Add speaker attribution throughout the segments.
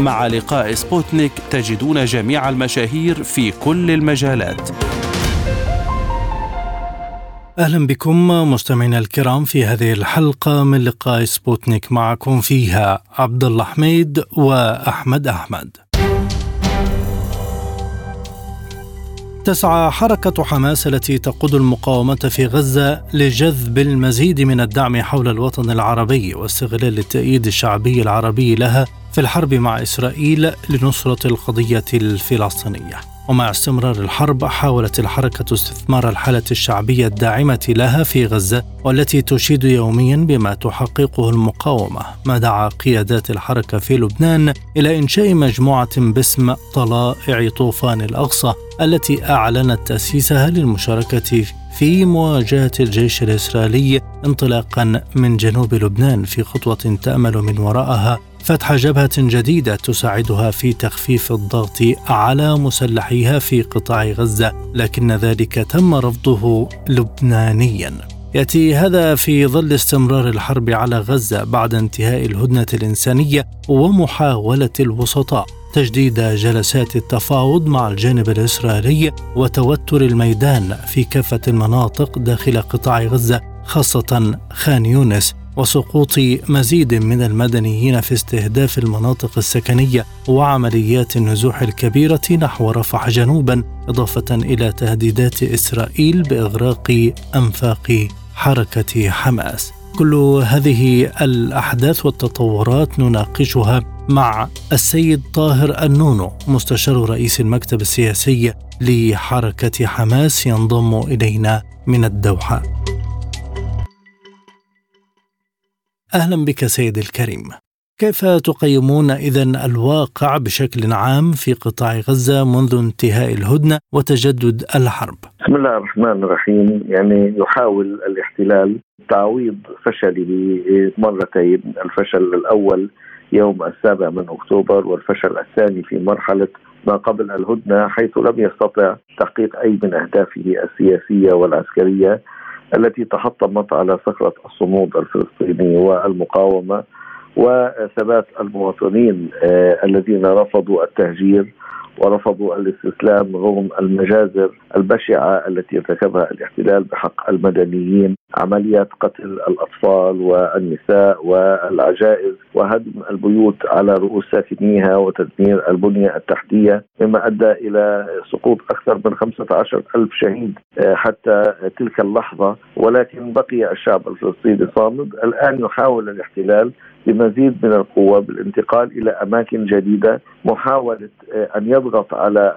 Speaker 1: مع لقاء سبوتنيك تجدون جميع المشاهير في كل المجالات
Speaker 2: أهلا بكم مستمعينا الكرام في هذه الحلقة من لقاء سبوتنيك معكم فيها عبد الله حميد وأحمد أحمد. تسعى حركة حماس التي تقود المقاومة في غزة لجذب المزيد من الدعم حول الوطن العربي واستغلال التأييد الشعبي العربي لها في الحرب مع إسرائيل لنصرة القضية الفلسطينية. ومع استمرار الحرب حاولت الحركة استثمار الحالة الشعبية الداعمة لها في غزة والتي تشيد يوميا بما تحققه المقاومة. ما دعا قيادات الحركة في لبنان إلى إنشاء مجموعة باسم طلائع طوفان الأقصى التي أعلنت تأسيسها للمشاركة في مواجهة الجيش الإسرائيلي انطلاقا من جنوب لبنان في خطوة تأمل من وراءها. فتح جبهة جديدة تساعدها في تخفيف الضغط على مسلحيها في قطاع غزة، لكن ذلك تم رفضه لبنانيا. يأتي هذا في ظل استمرار الحرب على غزة بعد انتهاء الهدنة الإنسانية ومحاولة الوسطاء تجديد جلسات التفاوض مع الجانب الإسرائيلي وتوتر الميدان في كافة المناطق داخل قطاع غزة خاصة خان يونس وسقوط مزيد من المدنيين في استهداف المناطق السكنية وعمليات النزوح الكبيرة نحو رفح جنوبا إضافة إلى تهديدات إسرائيل بإغراق أنفاق حركة حماس. كل هذه الأحداث والتطورات نناقشها مع السيد طاهر النونو مستشار رئيس المكتب السياسي لحركة حماس ينضم إلينا من الدوحة. أهلا بك سيد الكريم. كيف تقيمون اذا الواقع بشكل عام في قطاع غزة منذ انتهاء الهدنة وتجدد الحرب؟
Speaker 3: بسم الله الرحمن الرحيم، يعني يحاول الاحتلال تعويض فشله مرتين، الفشل الأول يوم السابع من أكتوبر والفشل الثاني في مرحلة ما قبل الهدنة حيث لم يستطع تحقيق أي من أهدافه السياسية والعسكرية التي تحطمت على صخرة الصمود الفلسطيني والمقاومة وثبات المواطنين الذين رفضوا التهجير ورفضوا الاستسلام رغم المجازر البشعة التي ارتكبها الاحتلال بحق المدنيين عمليات قتل الأطفال والنساء والعجائز وهدم البيوت على رؤوس ساكنيها وتدمير البنية التحتية مما أدى إلى سقوط أكثر من 15 ألف شهيد حتى تلك اللحظة. ولكن بقي الشعب الفلسطيني صامد. الآن يحاول الاحتلال بمزيد من القوة بالانتقال إلى أماكن جديدة محاولة أن يضغط على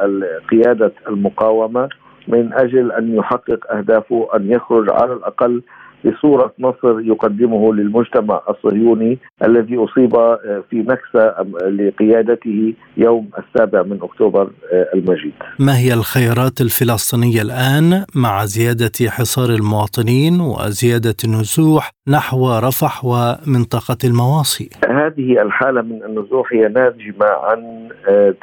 Speaker 3: قيادة المقاومة من أجل أن يحقق أهدافه أن يخرج على الأقل بصورة نصر يقدمه للمجتمع الصهيوني الذي أصيب في نكسة لقيادته يوم السابع من أكتوبر المجيد.
Speaker 2: ما هي الخيارات الفلسطينية الآن مع زيادة حصار المواطنين وزيادة النزوح نحو رفح ومنطقة المواصي.
Speaker 3: هذه الحالة من النزوح هي ناجمة عن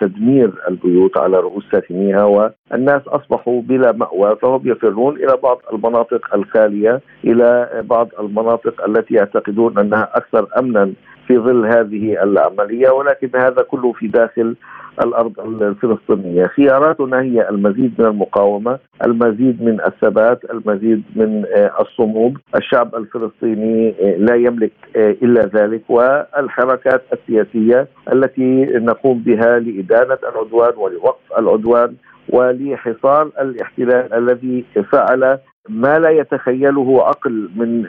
Speaker 3: تدمير البيوت على رؤوس ساكنيها والناس أصبحوا بلا مأوى فهم يفرون إلى بعض المناطق الخالية إلى بعض المناطق التي يعتقدون أنها أكثر أمنا في ظل هذه العملية ولكن هذا كله في داخل الأرض الفلسطينية، خياراتنا هي المزيد من المقاومة، المزيد من الثبات، المزيد من الصمود، الشعب الفلسطيني لا يملك إلا ذلك. والحركات السياسية التي نقوم بها لإدانة العدوان ولوقف العدوان ولحصار الاحتلال الذي فعل ما لا يتخيله عقل من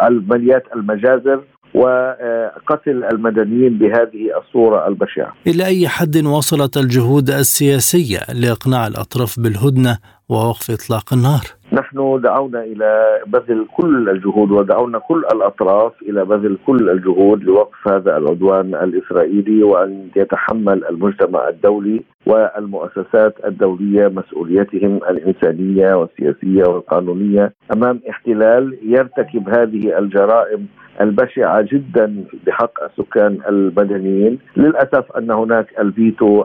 Speaker 3: عمليات المجازر وقتل المدنيين بهذه الصورة البشعة
Speaker 2: إلى أي حد وصلت الجهود السياسية لإقناع الأطراف بالهدنة ووقف إطلاق النار؟
Speaker 3: نحن دعونا إلى بذل كل الجهود ودعونا كل الأطراف إلى بذل كل الجهود لوقف هذا العدوان الإسرائيلي وأن يتحمل المجتمع الدولي والمؤسسات الدولية مسؤوليتهم الإنسانية والسياسية والقانونية أمام احتلال يرتكب هذه الجرائم البشعة جدا بحق السكان المدنيين، للأسف أن هناك الفيتو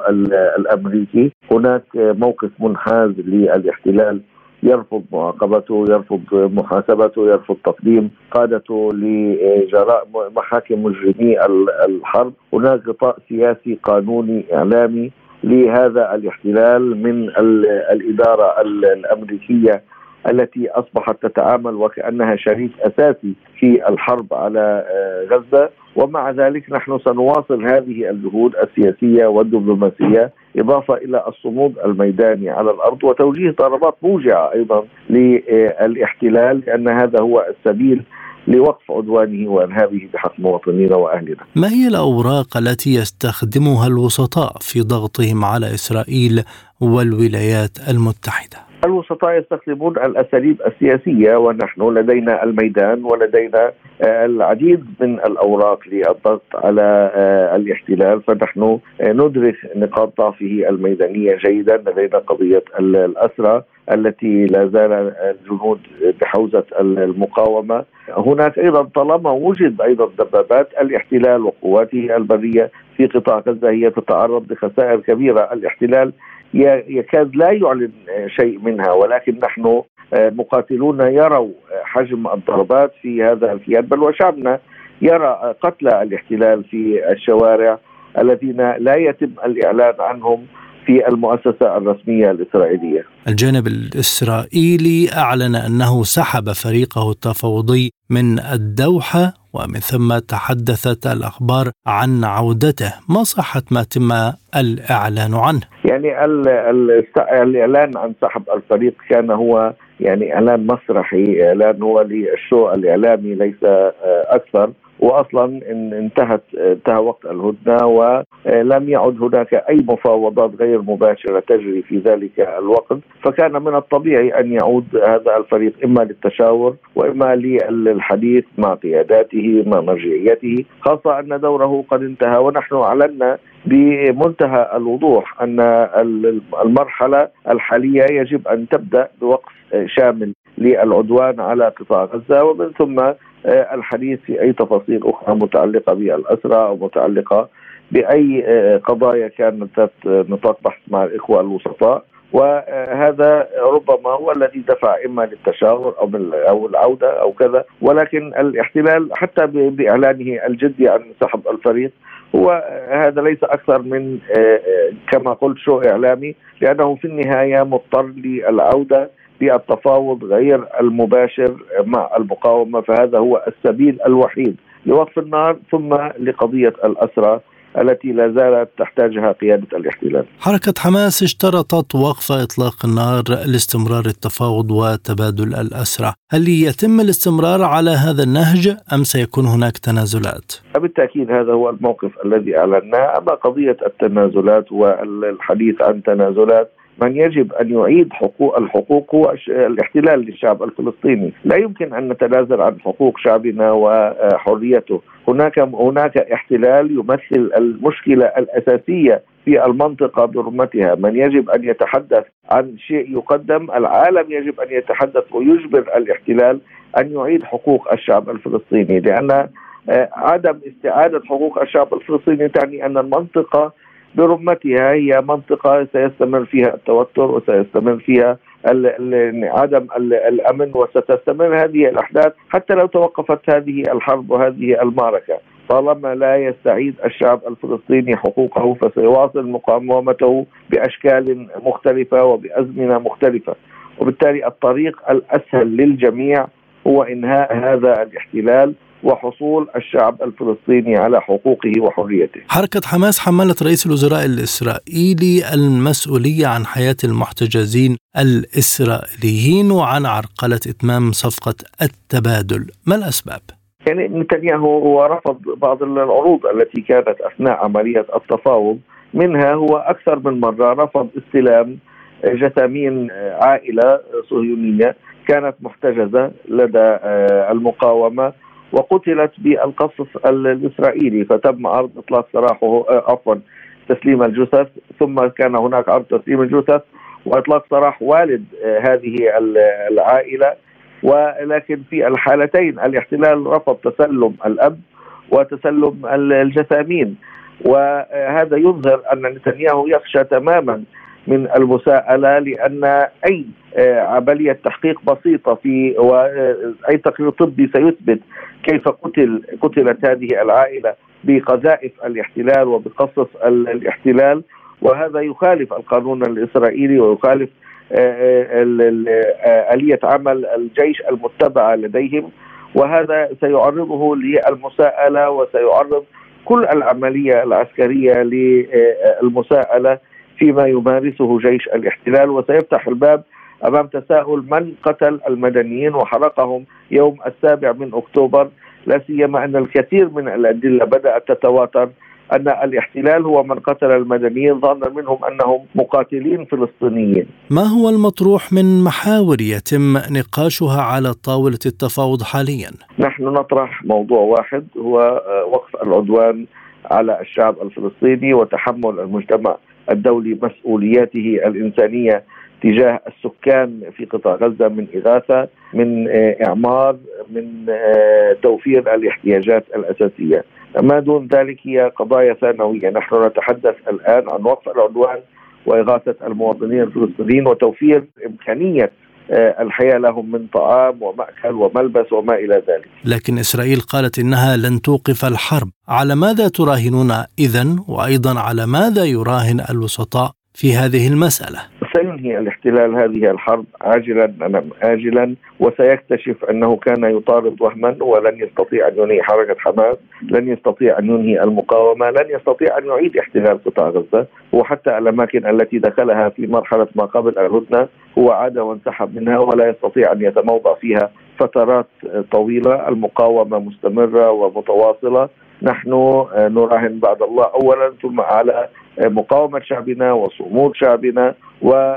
Speaker 3: الأمريكي، هناك موقف منحاز للاحتلال. يرفض معاقبته يرفض محاسبته يرفض تقديم قادته لجرائم محاكم مجرمي الحرب. هناك غطاء سياسي قانوني إعلامي لهذا الاحتلال من الإدارة الأمريكية. التي أصبحت تتعامل وكأنها شريك أساسي في الحرب على آه، غزة ومع ذلك نحن سنواصل هذه الجهود السياسية والدبلوماسية إضافة إلى الصمود الميداني على الأرض وتوجيه ضربات موجعة أيضا للاحتلال لأن هذا هو السبيل لوقف عدوانه وإرهابه بحق مواطنينا وأهلنا.
Speaker 2: ما هي الأوراق التي يستخدمها الوسطاء في ضغطهم على إسرائيل والولايات المتحدة؟
Speaker 3: الوسطاء يستخدمون الأساليب السياسية ونحن لدينا الميدان ولدينا آه، العديد من الأوراق للضغط على آه، الاحتلال. فنحن آه، ندرك نقاط ضعفه الميدانية جيدا لدينا قضية الأسرى التي لا زال الجنود بحوزة المقاومة. هناك أيضا طالما وجد أيضا دبابات الاحتلال وقواته البرية في قطاع غزة هي تتعرض لخسائر كبيرة. الاحتلال يكاد لا يعلن شيء منها ولكن نحن آه، مقاتلون يروا حجم الضربات في هذا الكيان. بل وشعبنا يرى قتلى الاحتلال في الشوارع الذين لا يتم الإعلان عنهم في المؤسسة الرسمية الإسرائيلية.
Speaker 2: الجانب الإسرائيلي أعلن أنه سحب فريقه التفاوضي من الدوحة ومن ثم تحدثت الأخبار عن عودته. ما صحة ما تم الإعلان عنه؟
Speaker 3: يعني الإعلان عن سحب الفريق كان هو يعني إعلان مسرحي إعلان هو للشو الإعلامي ليس أكثر. واصلا انتهت انتهى وقت الهدنة ولم يعد هناك أي مفاوضات غير مباشرة تجري في ذلك الوقت. فكان من الطبيعي أن يعود هذا الفريق إما للتشاور وإما للحديث مع قياداته مع مرجعيته خاصة أن دوره قد انتهى. ونحن أعلنا بمنتهى الوضوح أن المرحلة الحالية يجب أن تبدأ بوقف شامل للعدوان على قطاع غزة. ومن ثم آه، الحديث في أي تفاصيل أخرى متعلقة بالأسرى أو متعلقة بأي آه، قضايا كانت ذات نطاق بحث مع الإخوة الوسطاء. وهذا ربما هو الذي دفع إما للتشاور أو أو العودة أو كذا. ولكن الاحتلال حتى بإعلانه الجدي عن سحب الفريق هو هذا ليس أكثر من آه، كما قلت شو إعلامي لأنه في النهاية مضطر للعودة بالتفاوض غير المباشر مع المقاومة فهذا هو السبيل الوحيد لوقف النار ثم لقضية الأسرى التي لا زالت تحتاجها قيادة الاحتلال.
Speaker 2: حركة حماس اشترطت وقف إطلاق النار لاستمرار التفاوض وتبادل الأسرى. هل يتم الاستمرار على هذا النهج أم سيكون هناك تنازلات؟
Speaker 3: بالتأكيد هذا هو الموقف الذي أعلناه. أما قضية التنازلات والحديث عن تنازلات من يجب أن يعيد حقوق الحقوق هو الاحتلال للشعب الفلسطيني، لا يمكن أن نتنازل عن حقوق شعبنا وحريته، هناك هناك احتلال يمثل المشكلة الأساسية في المنطقة برمتها، من يجب أن يتحدث عن شيء يقدم، العالم يجب أن يتحدث ويجبر الاحتلال أن يعيد حقوق الشعب الفلسطيني، لأن آه، عدم استعادة حقوق الشعب الفلسطيني تعني أن المنطقة برمتها هي منطقة سيستمر فيها التوتر وسيستمر فيها عدم الأمن وستستمر هذه الأحداث حتى لو توقفت هذه الحرب وهذه المعركة. طالما لا يستعيد الشعب الفلسطيني حقوقه فسيواصل مقاومته بأشكال مختلفة وبأزمنة مختلفة. وبالتالي الطريق الأسهل للجميع هو إنهاء هذا الاحتلال وحصول الشعب الفلسطيني على حقوقه وحريته.
Speaker 2: حركة حماس حملت رئيس الوزراء الإسرائيلي المسؤولية عن حياة المحتجزين الإسرائيليين وعن عرقلة إتمام صفقة التبادل، ما الأسباب؟
Speaker 3: يعني نتنياهو هو رفض بعض العروض التي كانت أثناء عملية التفاوض منها هو أكثر من مرة رفض استلام جثامين عائلة صهيونيه كانت محتجزة لدى المقاومة وقتلت بالقصف الإسرائيلي فتم عرض إطلاق سراحه عفوا تسليم الجثث ثم كان هناك عرض تسليم الجثث وإطلاق سراح والد هذه العائلة. ولكن في الحالتين الاحتلال رفض تسلم الأب وتسلم الجثامين. وهذا يظهر أن نتنياهو يخشى تماما من المساءلة لأن أي عملية تحقيق بسيطة في واي تقرير طبي سيثبت كيف قتل قتلت هذه العائلة بقذائف الاحتلال وبقصف الاحتلال. وهذا يخالف القانون الإسرائيلي ويخالف آلية عمل الجيش المتبعة لديهم. وهذا سيعرضه للمساءلة وسيعرض كل العملية العسكرية للمساءلة. فيما يمارسه جيش الاحتلال وسيفتح الباب أمام تساؤل من قتل المدنيين وحرقهم يوم السابع من أكتوبر لا سيما أن الكثير من الأدلة بدأت تتواتر أن الاحتلال هو من قتل المدنيين ظنا منهم أنهم مقاتلين فلسطينيين.
Speaker 2: ما هو المطروح من محاور يتم نقاشها على طاولة التفاوض حاليا؟
Speaker 3: نحن نطرح موضوع واحد هو آه، وقف العدوان على الشعب الفلسطيني وتحمل المجتمع الدولي مسؤولياته الإنسانية تجاه السكان في قطاع غزة من إغاثة من آه، إعمار من آه، توفير الاحتياجات الأساسية. ما دون ذلك هي قضايا ثانوية. نحن نتحدث الآن عن وقف العدوان وإغاثة المواطنين الفلسطينيين وتوفير إمكانية آه، الحياة لهم من طعام ومأكل وملبس وما إلى ذلك.
Speaker 2: لكن إسرائيل قالت إنها لن توقف الحرب، على ماذا تراهنون اذا وأيضا على ماذا يراهن الوسطاء؟ في هذه المسألة؟
Speaker 3: سينهي الاحتلال هذه الحرب عاجلا أم اجلا وسيكتشف أنه كان يطارد وهما ولن يستطيع أن ينهي حركة حماس، لن يستطيع أن ينهي المقاومة، لن يستطيع أن يعيد احتلال قطاع غزة، وحتى الأماكن التي دخلها في مرحلة ما قبل الهدنة هو عاد وانسحب منها ولا يستطيع أن يتموضع فيها فترات طويلة، المقاومة مستمرة ومتواصلة، نحن نراهن بعد الله اولا ثم على مقاومة شعبنا وصمود شعبنا وعجز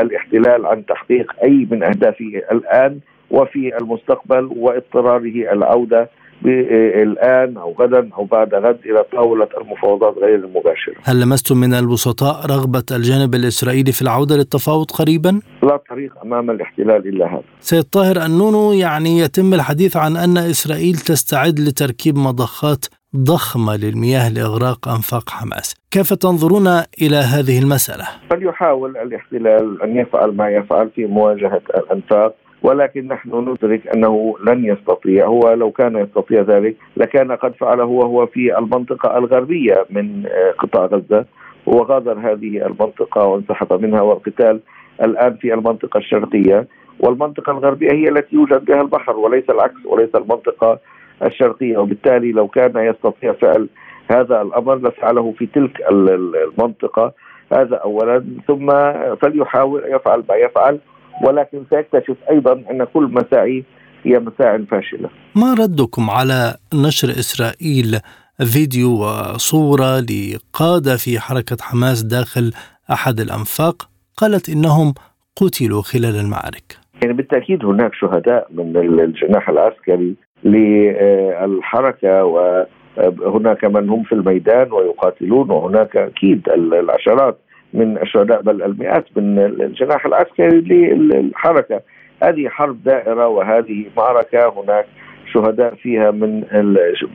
Speaker 3: الاحتلال عن تحقيق أي من أهدافه الآن وفي المستقبل واضطراره العودة الآن أو غدا أو بعد غد إلى طاولة المفاوضات غير المباشرة.
Speaker 2: هل لمستم من الوسطاء رغبة الجانب الإسرائيلي في العودة للتفاوض قريبا؟
Speaker 3: لا طريق أمام الاحتلال إلا هذا.
Speaker 2: سيد طاهر النونو يعني يتم الحديث عن أن إسرائيل تستعد لتركيب مضخات ضخمة للمياه لإغراق أنفاق حماس كيف تنظرون إلى هذه المسألة؟
Speaker 3: فليحاول الاحتلال أن يفعل ما يفعل في مواجهة الأنفاق ولكن نحن ندرك أنه لن يستطيع هو لو كان يستطيع ذلك لكان قد فعله وهو في المنطقة الغربية من قطاع غزة وغادر هذه المنطقة وانسحب منها والقتال الآن في المنطقة الشرقية والمنطقة الغربية هي التي يوجد بها البحر وليس العكس وليس المنطقة الشرقية وبالتالي لو كان يستطيع فعل هذا الأمر لفعله في تلك المنطقة. هذا أولا. ثم فليحاول يفعل ما يفعل ولكن سيكتشف أيضا أن كل مساعي هي مساع فاشلة.
Speaker 2: ما ردكم على نشر إسرائيل فيديو وصورة لقادة في حركة حماس داخل أحد الأنفاق؟ قالت إنهم قتلوا خلال المعارك.
Speaker 3: يعني بالتأكيد هناك شهداء من الجناح العسكري للحركة وهناك من هم في الميدان ويقاتلون وهناك أكيد العشرات من الشهداء بل المئات من الجناح العسكري للحركة. هذه حرب دائرة وهذه معركة. هناك شهداء فيها من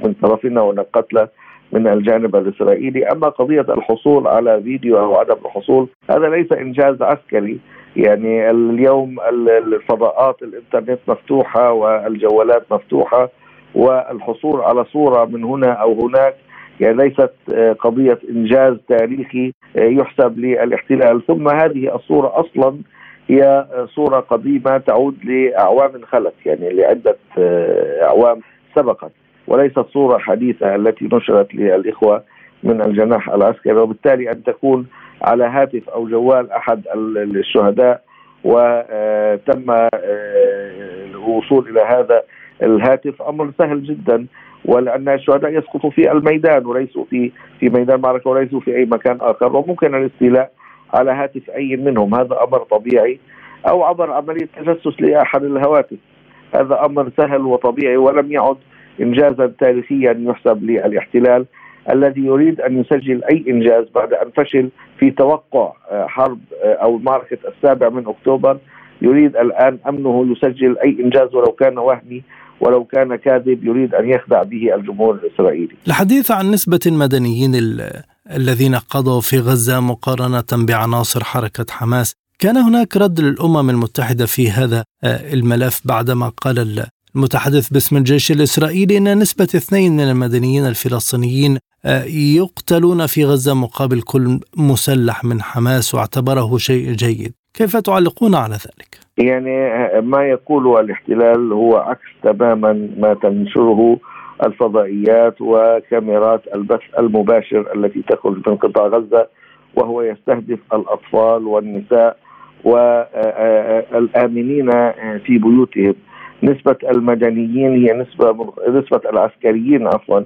Speaker 3: من طرفنا وهناك قتلى من الجانب الإسرائيلي، أما قضية الحصول على فيديو أو عدم الحصول هذا ليس إنجاز عسكري، يعني اليوم الفضاءات الإنترنت مفتوحة والجوالات مفتوحة والحصول على صورة من هنا أو هناك يعني ليست قضية إنجاز تاريخي يحسب للاحتلال. ثم هذه الصورة أصلا هي صورة قديمة تعود لأعوام خلت يعني لعدة أعوام سبقت وليست صورة حديثة التي نشرت للإخوة من الجناح العسكري وبالتالي أن تكون على هاتف أو جوال أحد الشهداء وتم آه، الوصول إلى هذا الهاتف. أمر سهل جدا ولأن الشهداء يسقطوا في الميدان وليسوا في في ميدان معركة وليسوا في أي مكان آخر. وممكن الاستيلاء على هاتف أي منهم. هذا أمر طبيعي أو عبر عملية تجسس لأحد الهواتف. هذا أمر سهل وطبيعي ولم يعد انجازا تاريخيا يحسب للاحتلال. الذي يريد أن يسجل أي إنجاز بعد أن فشل في توقع آه، حرب آه، أو معركه السابع من أكتوبر يريد الآن أمنه يسجل أي إنجاز ولو كان وهمي ولو كان كاذب يريد أن يخدع به الجمهور الإسرائيلي.
Speaker 2: الحديث عن نسبة المدنيين الذين قضوا في غزة مقارنة بعناصر حركة حماس، كان هناك رد للأمم المتحدة في هذا آه، الملف بعدما قال المتحدث باسم الجيش الإسرائيلي إن نسبة اثنين من المدنيين الفلسطينيين يقتلون في غزة مقابل كل مسلح من حماس واعتبره شيء جيد. كيف تعلقون على ذلك؟
Speaker 3: يعني ما يقوله الاحتلال هو عكس تماما ما تنشره الفضائيات وكاميرات البث المباشر التي تخرج من قطاع غزة وهو يستهدف الأطفال والنساء والامنين في بيوتهم نسبة المدنيين هي نسبة نسبة العسكريين عفوا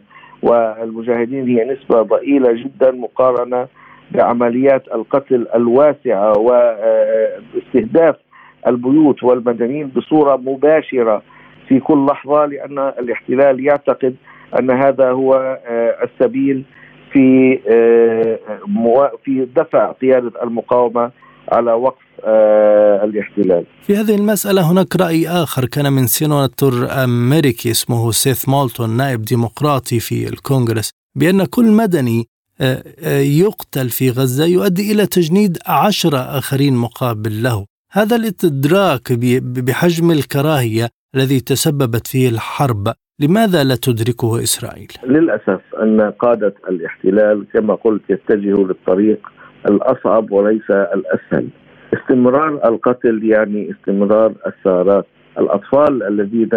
Speaker 3: والمجاهدين هي نسبة ضئيلة جدا مقارنة بعمليات القتل الواسعة واستهداف البيوت والمدنيين بصورة مباشرة في كل لحظة لأن الاحتلال يعتقد أن هذا هو آه، السبيل في آه، في دفع قيادة المقاومة على وقف الاحتلال.
Speaker 2: في هذه المسألة هناك رأي آخر كان من سيناتور أمريكي اسمه سيث مولتون نائب ديمقراطي في الكونغرس بأن كل مدني آه، آه، يقتل في غزة يؤدي إلى تجنيد عشرة آخرين مقابل له هذا الإدراك بحجم الكراهية الذي تسببت فيه الحرب لماذا لا تدركه إسرائيل؟
Speaker 3: للأسف أن قادة الاحتلال كما قلت يتجهوا للطريق الأصعب وليس الأسهل استمرار القتل يعني استمرار الثارات الأطفال الذين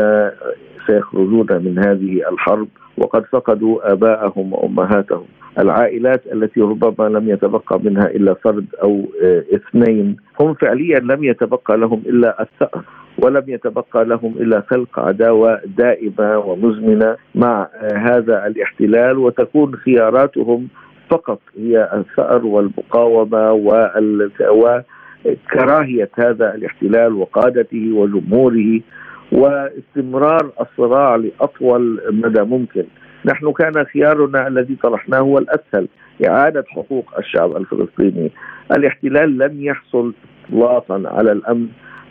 Speaker 3: سيخرجون من هذه الحرب وقد فقدوا آباءهم وأمهاتهم. العائلات التي ربما لم يتبقى منها إلا فرد أو آه، اثنين هم فعليا لم يتبقى لهم إلا الثأر ولم يتبقى لهم إلا خلق عداوة دائمة ومزمنة مع آه، هذا الاحتلال. وتكون خياراتهم فقط هي الثأر والمقاومة وكراهيه هذا الاحتلال وقادته وجمهوره واستمرار الصراع لأطول مدى ممكن. نحن كان خيارنا الذي طرحناه هو الاسهل إعادة حقوق الشعب الفلسطيني. الاحتلال لم يحصل اطلاقا على الأمن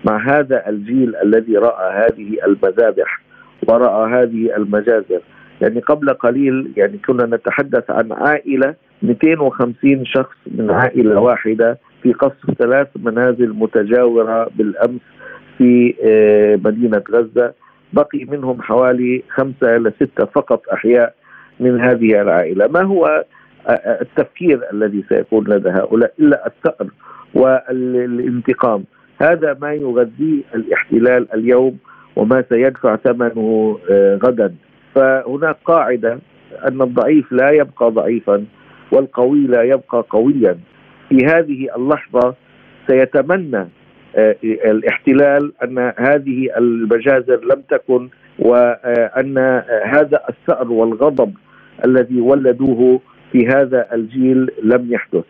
Speaker 3: مع هذا الجيل الذي رأى هذه المذابح ورأى هذه المجازر. يعني قبل قليل يعني كنا نتحدث عن عائلة 250 شخص من عائلة واحدة في قصف ثلاث منازل متجاورة بالأمس في آه، مدينة غزة. بقي منهم حوالي خمسة إلى ستة فقط أحياء من هذه العائلة. ما هو التفكير الذي سيكون لدى هؤلاء؟ إلا الثأر والانتقام. هذا ما يغذيه الاحتلال اليوم وما سيدفع ثمنه غدا. فهناك قاعدة أن الضعيف لا يبقى ضعيفا والقوي لا يبقى قويا. في هذه اللحظة سيتمنى آه، الاحتلال أن هذه المجازر لم تكن وأن هذا الثأر والغضب الذي ولدوه في هذا الجيل لم يحدث.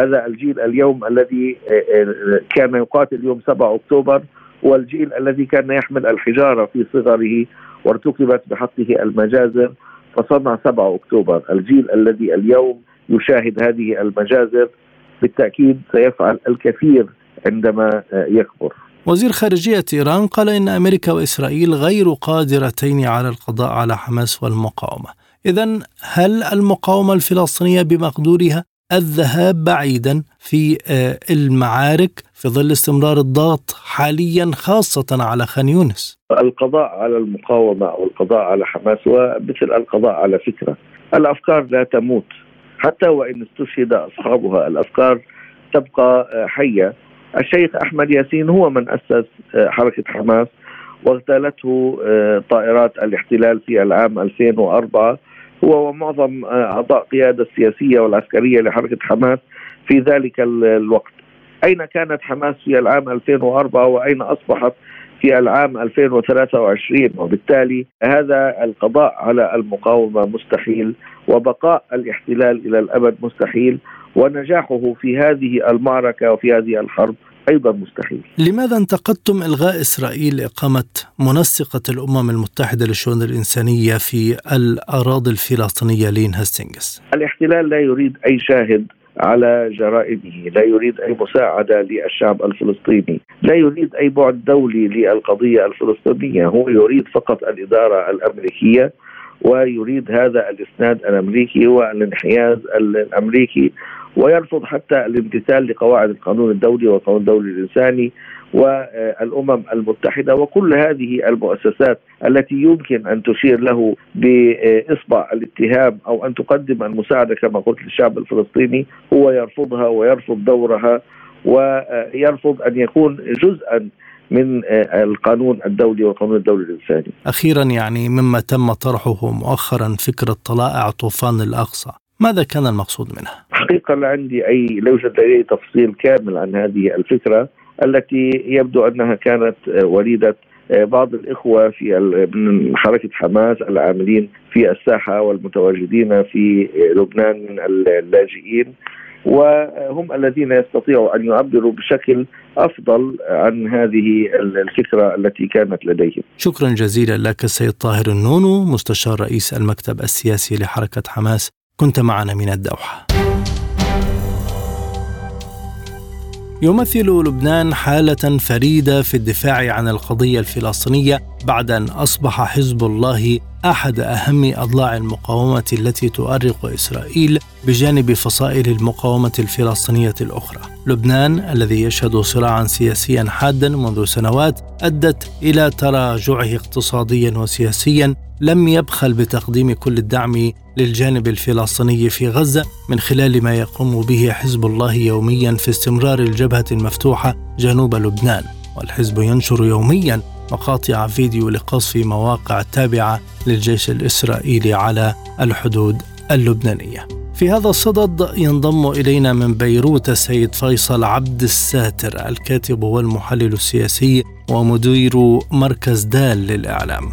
Speaker 3: هذا الجيل اليوم الذي آه، آه، كان يقاتل يوم 7 أكتوبر هو الجيل الذي كان يحمل الحجارة في صغره وارتكبت بحقه المجازر فصنع 7 أكتوبر، الجيل الذي اليوم يشاهد هذه المجازر بالتأكيد سيفعل الكثير عندما يكبر.
Speaker 2: وزير خارجية إيران قال إن أمريكا وإسرائيل غير قادرتين على القضاء على حماس والمقاومة. إذا هل المقاومة الفلسطينية بمقدورها الذهاب بعيدا في آه، المعارك في ظل استمرار الضغط حاليا خاصة على خان يونس؟
Speaker 3: القضاء على المقاومة أو القضاء على حماس هو مثل القضاء على فكرة الأفكار لا تموت. حتى وإن استشهد أصحابها الأفكار تبقى آه، حية. الشيخ أحمد ياسين هو من أسس آه، حركة حماس واغتالته آه، طائرات الاحتلال في العام 2004 هو ومعظم أعضاء القياده السياسية والعسكرية لحركة حماس في ذلك الوقت. أين كانت حماس في العام 2004 وأين أصبحت في العام 2023 وبالتالي هذا القضاء على المقاومة مستحيل. وبقاء الاحتلال إلى الأبد مستحيل ونجاحه في هذه المعركة وفي هذه الحرب أيضا مستحيل.
Speaker 2: لماذا انتقدتم إلغاء إسرائيل اقامه منسقة الأمم المتحدة للشؤون الإنسانية في الأراضي الفلسطينية لين هاستينغس؟
Speaker 3: الاحتلال لا يريد أي شاهد على جرائمه لا يريد أي مساعدة للشعب الفلسطيني لا يريد أي بعد دولي للقضية الفلسطينية هو يريد فقط الإدارة الأمريكية ويريد هذا الإسناد الأمريكي والانحياز الأمريكي ويرفض حتى الامتثال لقواعد القانون الدولي والقانون الدولي الإنساني والأمم المتحدة وكل هذه المؤسسات التي يمكن أن تشير له بإصبع الاتهام أو أن تقدم المساعدة كما قلت للشعب الفلسطيني هو يرفضها ويرفض دورها ويرفض أن يكون جزءا من القانون الدولي والقانون الدولي الإنساني.
Speaker 2: أخيرا يعني مما تم طرحه مؤخرا فكرة طلائع طوفان الأقصى، ماذا كان المقصود منها؟
Speaker 3: حقيقة لا عندي أي لا يوجد لدي تفصيل كامل عن هذه الفكرة التي يبدو أنها كانت وليدة بعض الإخوة في من حركة حماس العاملين في الساحة والمتواجدين في لبنان من اللاجئين وهم الذين يستطيعوا أن يعبروا بشكل أفضل عن هذه الفكرة التي كانت لديهم.
Speaker 2: شكرا جزيلا لك السيد طاهر النونو مستشار رئيس المكتب السياسي لحركة حماس كنت معنا من الدوحة. يمثل لبنان حالة فريدة في الدفاع عن القضية الفلسطينية بعد أن أصبح حزب الله أحد أهم أضلاع المقاومة التي تؤرق إسرائيل بجانب فصائل المقاومة الفلسطينية الأخرى. لبنان الذي يشهد صراعا سياسيا حادا منذ سنوات أدت إلى تراجعه اقتصاديا وسياسيا لم يبخل بتقديم كل الدعم للجانب الفلسطيني في غزة من خلال ما يقوم به حزب الله يوميا في استمرار الجبهة المفتوحة جنوب لبنان والحزب ينشر يوميا مقاطع فيديو لقصف مواقع تابعة للجيش الإسرائيلي على الحدود اللبنانية. في هذا الصدد ينضم إلينا من بيروت السيد فيصل عبد الساتر الكاتب والمحلل السياسي ومدير مركز دال للإعلام.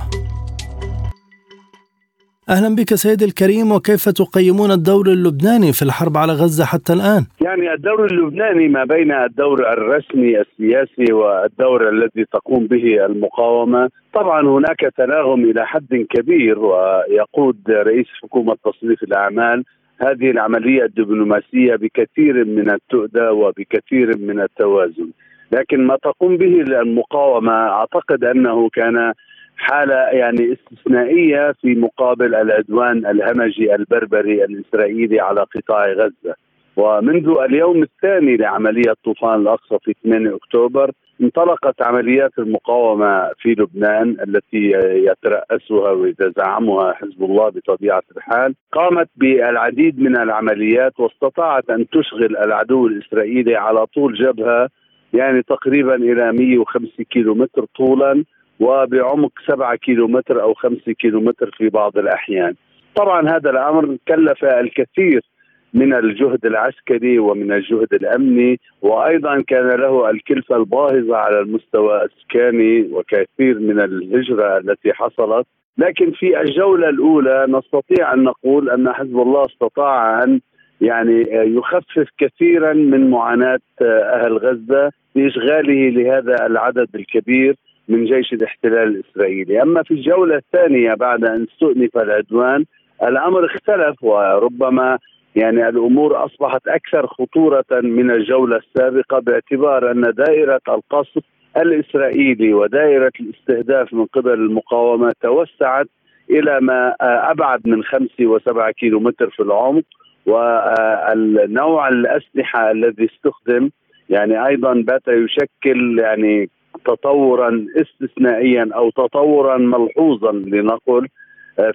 Speaker 2: أهلا بك سيدي الكريم وكيف تقيمون الدور اللبناني في الحرب على غزة حتى الآن؟
Speaker 4: يعني الدور اللبناني ما بين الدور الرسمي السياسي والدور الذي تقوم به المقاومة، طبعا هناك تناغم إلى حد كبير ويقود رئيس حكومة تصنيف الأعمال هذه العملية الدبلوماسية بكثير من التؤدى وبكثير من التوازن. لكن ما تقوم به المقاومة أعتقد أنه كان حالة يعني استثنائية في مقابل العدوان الهمجي البربري الإسرائيلي على قطاع غزة. ومنذ اليوم الثاني لعملية طوفان الأقصى في 8 أكتوبر انطلقت عمليات المقاومة في لبنان التي يترأسها ويتزعمها حزب الله بطبيعة الحال. قامت بالعديد من العمليات واستطاعت أن تشغل العدو الإسرائيلي على طول جبهة يعني تقريبا إلى 105 كيلومتر طولا. وبعمق 7 كيلومتر أو 5 كيلومتر في بعض الأحيان. طبعا هذا الأمر كلف الكثير من الجهد العسكري ومن الجهد الأمني وأيضا كان له الكلفة الباهظة على المستوى السكاني وكثير من الهجرة التي حصلت. لكن في الجولة الأولى نستطيع أن نقول أن حزب الله استطاع أن يعني يخفف كثيرا من معاناة أهل غزة بإشغاله لهذا العدد الكبير. من جيش الاحتلال الإسرائيلي، أما في الجولة الثانية بعد أن استؤنف العدوان الأمر اختلف وربما يعني الأمور أصبحت أكثر خطورة من الجولة السابقة باعتبار أن دائرة القصف الإسرائيلي ودائرة الاستهداف من قبل المقاومه توسعت إلى ما أبعد من خمسة وسبعة كيلو متر في العمق والنوع الأسلحة الذي استخدم يعني أيضا بات يشكل يعني تطورا استثنائيا أو تطورا ملحوظا لنقل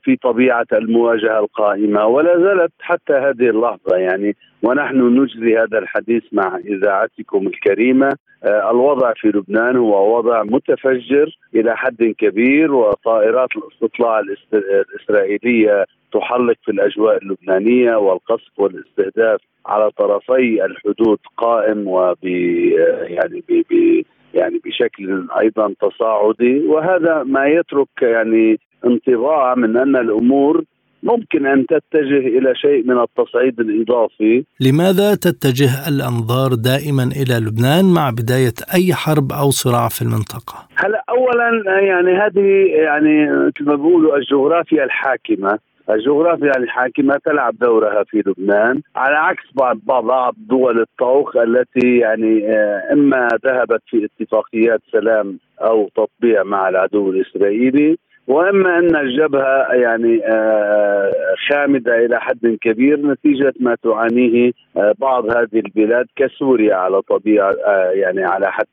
Speaker 4: في طبيعة المواجهة القائمة. ولا زالت حتى هذه اللحظة يعني ونحن نجري هذا الحديث مع إذاعتكم الكريمة. الوضع في لبنان هو وضع متفجر إلى حد كبير وطائرات الاستطلاع الإسرائيلية تحلق في الأجواء اللبنانية والقصف والاستهداف على طرفي الحدود قائم وب يعني ب يعني بشكل أيضا تصاعدي وهذا ما يترك يعني انطباع من أن الأمور ممكن أن تتجه إلى شيء من التصعيد الإضافي.
Speaker 2: لماذا تتجه الأنظار دائما إلى لبنان مع بداية أي حرب أو صراع في المنطقة؟
Speaker 4: هلا اولا يعني هذه يعني مثل ما بيقولوا الجغرافيا الحاكمة الجغرافيا الحاكمة تلعب دورها في لبنان. على عكس بعض بعض دول الطوخ التي يعني آه، إما ذهبت في اتفاقيات سلام أو تطبيع مع العدو الإسرائيلي وإما أن الجبهة يعني آه، خامدة إلى حد كبير نتيجة ما تعانيه آه، بعض هذه البلاد كسوريا على طبيعة يعني على حد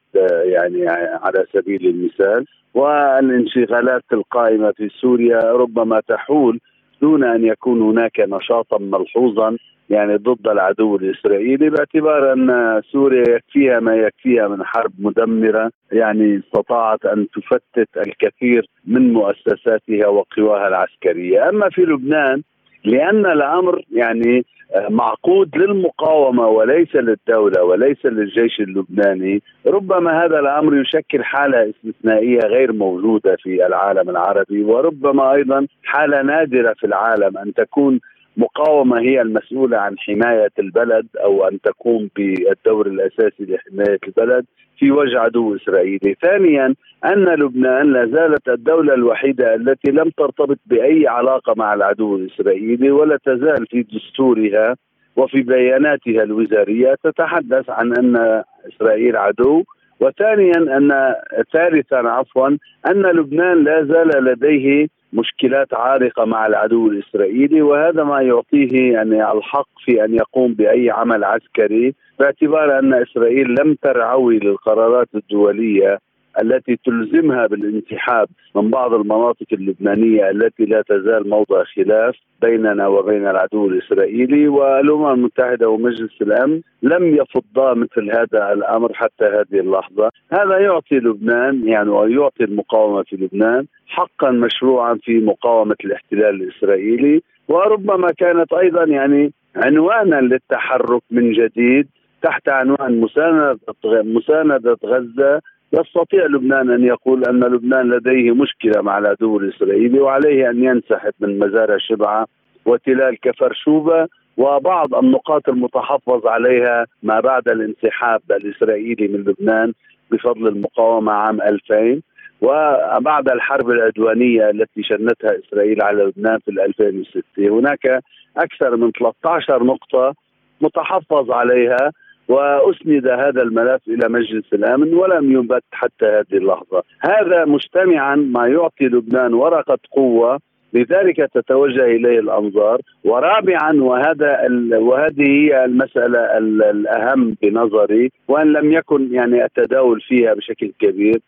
Speaker 4: يعني على سبيل المثال. والانشغالات القائمة في سوريا ربما تحول دون أن يكون هناك نشاطا ملحوظا يعني ضد العدو الإسرائيلي باعتبار أن سوريا يكفيها ما يكفيها من حرب مدمرة. يعني استطاعت أن تفتت الكثير من مؤسساتها وقواها العسكرية، أما في لبنان لأن الأمر يعني معقود للمقاومة وليس للدولة وليس للجيش اللبناني، ربما هذا الأمر يشكل حالة استثنائية غير موجودة في العالم العربي وربما أيضا حالة نادرة في العالم أن تكون مقاومة هي المسؤولة عن حماية البلد أو أن تقوم بالدور الأساسي لحماية البلد. في وجه عدو إسرائيلي. ثانيا أن لبنان لا زالت الدولة الوحيدة التي لم ترتبط بأي علاقة مع العدو الإسرائيلي ولا تزال في دستورها وفي بياناتها الوزارية تتحدث عن أن إسرائيل عدو وثانيا أن ثالثا عفوا أن لبنان لا زال لديه مشكلات عارقة مع العدو الإسرائيلي وهذا ما يعطيه يعني الحق في أن يقوم بأي عمل عسكري باعتبار أن إسرائيل لم ترعوي للقرارات الدولية التي تلزمها بالانسحاب من بعض المناطق اللبنانية التي لا تزال موضع خلاف بيننا وبين العدو الإسرائيلي والأمم المتحدة ومجلس الأمن لم يفضا مثل هذا الأمر حتى هذه اللحظة، هذا يعطي لبنان يعني ويعطي المقاومة في لبنان حقا مشروعا في مقاومة الاحتلال الإسرائيلي وربما كانت أيضا يعني عنوانا للتحرك من جديد تحت عنوان مساندة مساندة غزة يستطيع لبنان أن يقول أن لبنان لديه مشكلة مع العدو الإسرائيلي وعليه أن ينسحب من مزارع شبعة وتلال كفر شوبه وبعض النقاط المتحفظ عليها ما بعد الانسحاب الإسرائيلي من لبنان بفضل المقاومة عام 2000 وبعد الحرب العدوانية التي شنتها إسرائيل على لبنان في 2006 هناك أكثر من 13 نقطة متحفظ عليها وأسند هذا الملف إلى مجلس الأمن ولم يبت حتى هذه اللحظة، هذا مجتمعا ما يعطي لبنان ورقة قوة لذلك تتوجه إليه الأنظار، ورابعا وهذا وهذه هي المسألة الأهم بنظري وإن لم يكن يعني التداول فيها بشكل كبير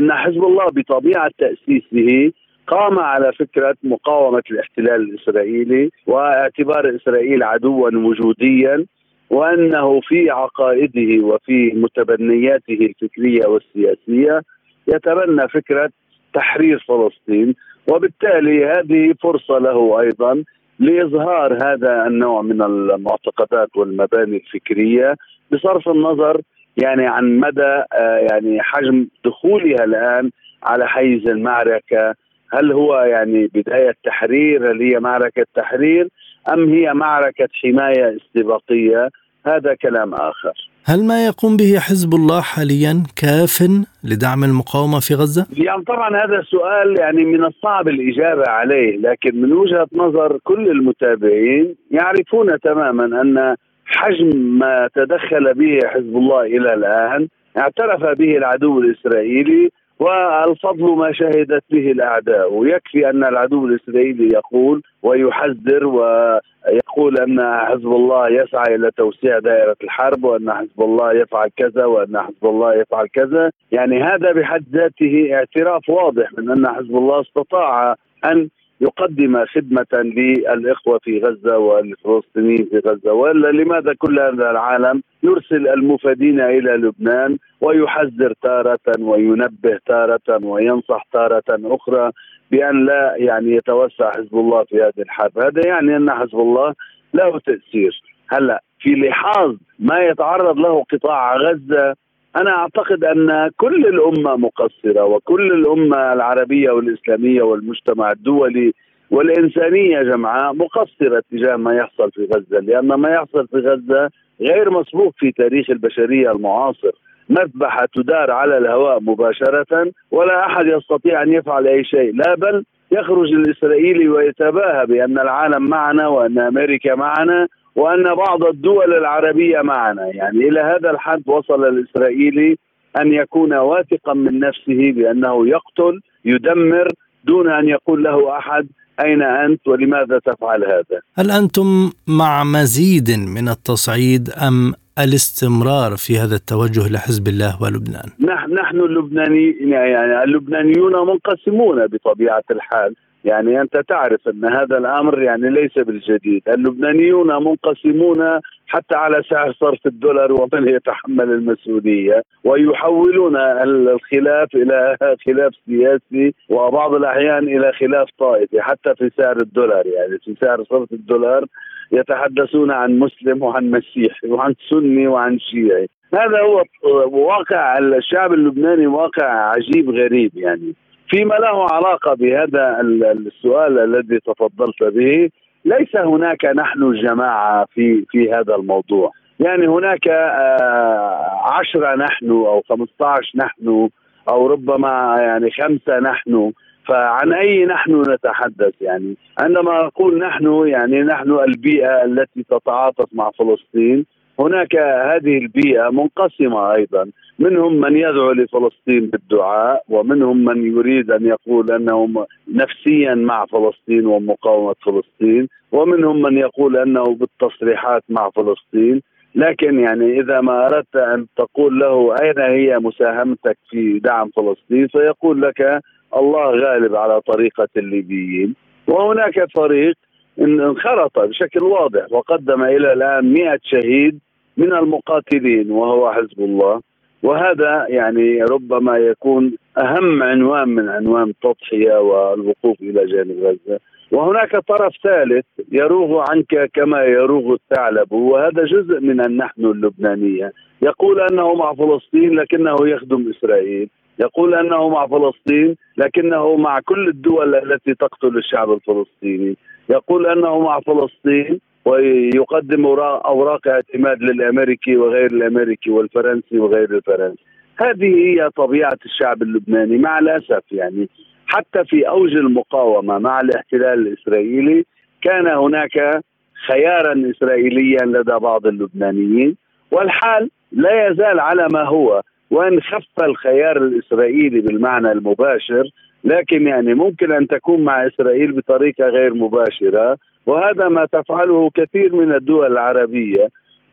Speaker 4: أن حزب الله بطبيعة تأسيسه قام على فكرة مقاومة الاحتلال الإسرائيلي واعتبار إسرائيل عدوا وجوديا. وأنه في عقائده وفي متبنياته الفكرية والسياسية يتبنى فكرة تحرير فلسطين وبالتالي هذه فرصة له أيضا لإظهار هذا النوع من المعتقدات والمباني الفكرية بصرف النظر يعني عن مدى آه، يعني حجم دخولها الآن على حيز المعركة. هل هو يعني بداية تحرير؟ هل هي معركة تحرير؟ أم هي معركة حماية استباقية هذا كلام آخر
Speaker 2: هل ما يقوم به حزب الله حاليا كاف لدعم المقاومة في غزة؟
Speaker 4: يعني طبعا هذا سؤال يعني من الصعب الإجابة عليه، لكن من وجهة نظر كل المتابعين يعرفون تماما أن حجم ما تدخل به حزب الله إلى الآن اعترف به العدو الإسرائيلي والفضل ما شهدت به الأعداء. ويكفي أن العدو الإسرائيلي يقول ويحذر ويقول أن حزب الله يسعى إلى توسيع دائرة الحرب وأن حزب الله يفعل كذا وأن حزب الله يفعل كذا. يعني هذا بحد ذاته اعتراف واضح من أن حزب الله استطاع أن يقدم خدمة للإخوة في غزة والفلسطينيين في غزة وإلا لماذا كل هذا العالم يرسل المفادين إلى لبنان ويحذر تارة وينبه تارة وينصح تارة أخرى بأن لا يعني يتوسع حزب الله في هذه الحرب؟ هذا يعني أن حزب الله له تأثير. هلأ في لحاظ ما يتعرض له قطاع غزة أنا أعتقد أن كل الأمة مقصرة وكل الأمة العربية والإسلامية والمجتمع الدولي والإنسانية جمعاء مقصرة تجاه ما يحصل في غزة لأن ما يحصل في غزة غير مسبوق في تاريخ البشرية المعاصر. مذبحة تدار على الهواء مباشرة ولا أحد يستطيع أن يفعل أي شيء لا بل يخرج الإسرائيلي ويتباهى بأن العالم معنا وأن أمريكا معنا وأن بعض الدول العربية معنا. يعني إلى هذا الحد وصل الإسرائيلي أن يكون واثقا من نفسه بأنه يقتل يدمر دون أن يقول له أحد أين أنت ولماذا تفعل هذا.
Speaker 2: هل أنتم مع مزيد من التصعيد أم الاستمرار في هذا التوجه لحزب الله ولبنان؟
Speaker 4: نحن نحن اللبناني يعني اللبنانيون منقسمون بطبيعة الحال، يعني أنت تعرف أن هذا الأمر يعني ليس بالجديد، اللبنانيون منقسمون حتى على سعر صرف الدولار ومن يتحمل المسؤولية ويحولون الخلاف إلى خلاف سياسي وبعض الأحيان إلى خلاف طائفي حتى في سعر الدولار. يعني في سعر صرف الدولار يتحدثون عن مسلم وعن مسيحي وعن سني وعن شيعي. هذا هو واقع الشعب اللبناني واقع عجيب غريب يعني. فيما له علاقة بهذا السؤال الذي تفضلت به ليس هناك نحن جماعة في في هذا الموضوع. يعني هناك آه، عشرة نحن أو 15 نحن أو ربما يعني خمسة نحن. فعن أي نحن نتحدث يعني؟ عندما أقول نحن يعني نحن البيئة التي تتعاطف مع فلسطين. هناك هذه البيئة منقسمة أيضا. منهم من يدعو لفلسطين بالدعاء ومنهم من يريد أن يقول انه نفسيا مع فلسطين ومقاومة فلسطين ومنهم من يقول أنه بالتصريحات مع فلسطين. لكن يعني إذا ما أردت أن تقول له أين هي مساهمتك في دعم فلسطين فيقول لك الله غالب على طريقة الليبيين. وهناك فريق انخرط بشكل واضح وقدم إلى الآن مئة شهيد من المقاتلين وهو حزب الله. وهذا يعني ربما يكون أهم عنوان من عنوان التضحية والوقوف إلى جانب غزة. وهناك طرف ثالث يروغ عنك كما يروغ الثعلب وهذا جزء من النحن اللبنانية. يقول أنه مع فلسطين لكنه يخدم إسرائيل. يقول أنه مع فلسطين لكنه مع كل الدول التي تقتل الشعب الفلسطيني. يقول أنه مع فلسطين ويقدم أوراق اعتماد للأمريكي وغير الأمريكي والفرنسي وغير الفرنسي. هذه هي طبيعة الشعب اللبناني مع الأسف يعني. حتى في أوج المقاومة مع الاحتلال الإسرائيلي كان هناك خيارا اسرائيليا لدى بعض اللبنانيين والحال لا يزال على ما هو. وإن خف الخيار الإسرائيلي بالمعنى المباشر لكن يعني ممكن أن تكون مع إسرائيل بطريقة غير مباشرة. وهذا ما تفعله كثير من الدول العربية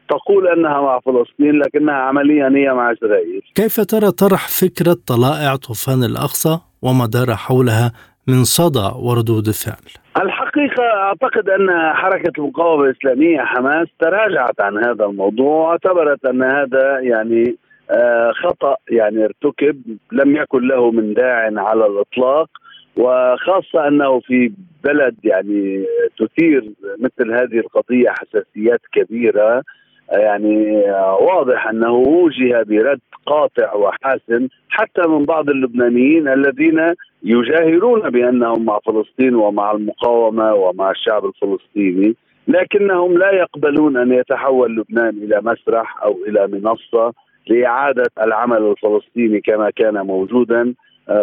Speaker 4: تقول أنها مع فلسطين لكنها عمليا هي مع إسرائيل.
Speaker 2: كيف ترى طرح فكرة طلائع طوفان الأقصى وما دار حولها من صدى وردود فعل؟
Speaker 4: الحقيقة أعتقد أن حركة المقاومه الإسلامية حماس تراجعت عن هذا الموضوع واعتبرت أن هذا يعني آه، خطأ يعني ارتكب لم يكن له من داع على الإطلاق وخاصة أنه في بلد يعني تثير مثل هذه القضية حساسيات كبيرة يعني واضح أنه وجه برد قاطع وحاسم حتى من بعض اللبنانيين الذين يجاهرون بأنهم مع فلسطين ومع المقاومة ومع الشعب الفلسطيني لكنهم لا يقبلون أن يتحول لبنان إلى مسرح أو إلى منصة لإعادة العمل الفلسطيني كما كان موجودا.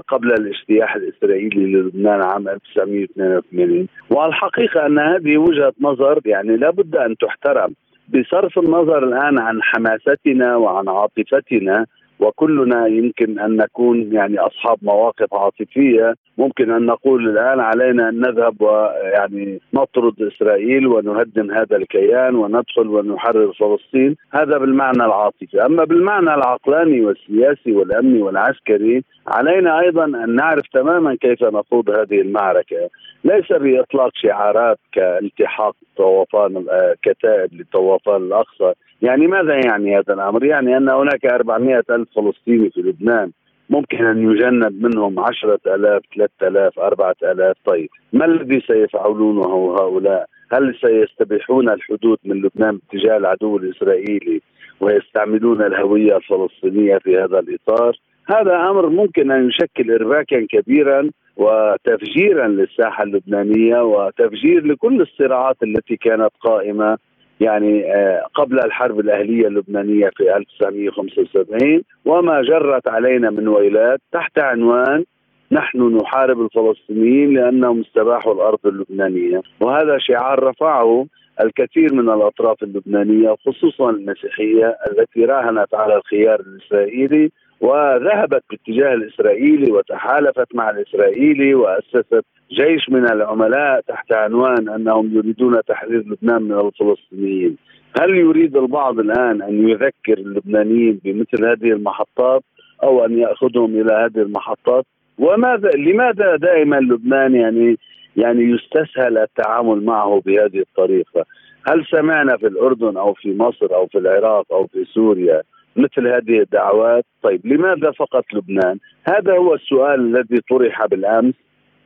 Speaker 4: قبل الاجتياح الإسرائيلي للبنان عام 1982 والحقيقة أن هذه وجهة نظر يعني لابد أن تحترم. بصرف النظر الآن عن حماستنا وعن عاطفتنا وكلنا يمكن أن نكون يعني أصحاب مواقف عاطفية. ممكن أن نقول الآن علينا أن نذهب ويعني نطرد إسرائيل ونهدم هذا الكيان وندخل ونحرر فلسطين. هذا بالمعنى العاطفي. أما بالمعنى العقلاني والسياسي والأمني والعسكري علينا أيضا أن نعرف تماما كيف نخوض هذه المعركة. ليس بإطلاق شعارات كالتحاق طوفان كتائب لطوفان الأقصى. يعني ماذا يعني هذا الأمر؟ يعني أن هناك 400 ألف فلسطيني في لبنان ممكن أن يجند منهم 10000 3000 4000 طيب ما الذي سيفعلونه هؤلاء؟ هل سيستبيحون الحدود من لبنان باتجاه العدو الإسرائيلي ويستعملون الهوية الفلسطينية في هذا الإطار؟ هذا أمر ممكن أن يشكل ارباكا كبيرا وتفجيرا للساحة اللبنانية وتفجير لكل الصراعات التي كانت قائمة يعني آه، قبل الحرب الأهلية اللبنانية في 1975 وما جرت علينا من ويلات تحت عنوان نحن نحارب الفلسطينيين لأنهم استباحوا الأرض اللبنانية. وهذا شعار رفعه الكثير من الأطراف اللبنانية خصوصا المسيحية التي راهنت على الخيار الإسرائيلي وذهبت باتجاه الإسرائيلي وتحالفت مع الإسرائيلي وأسست جيش من العملاء تحت عنوان أنهم يريدون تحرير لبنان من الفلسطينيين. هل يريد البعض الآن أن يذكر اللبنانيين بمثل هذه المحطات أو أن يأخذهم إلى هذه المحطات؟ وماذا لماذا دائما لبنان يعني يعني يستسهل التعامل معه بهذه الطريقة؟ هل سمعنا في الأردن أو في مصر أو في العراق أو في سوريا مثل هذه الدعوات. طيب لماذا فقط لبنان؟ هذا هو السؤال الذي طرح بالأمس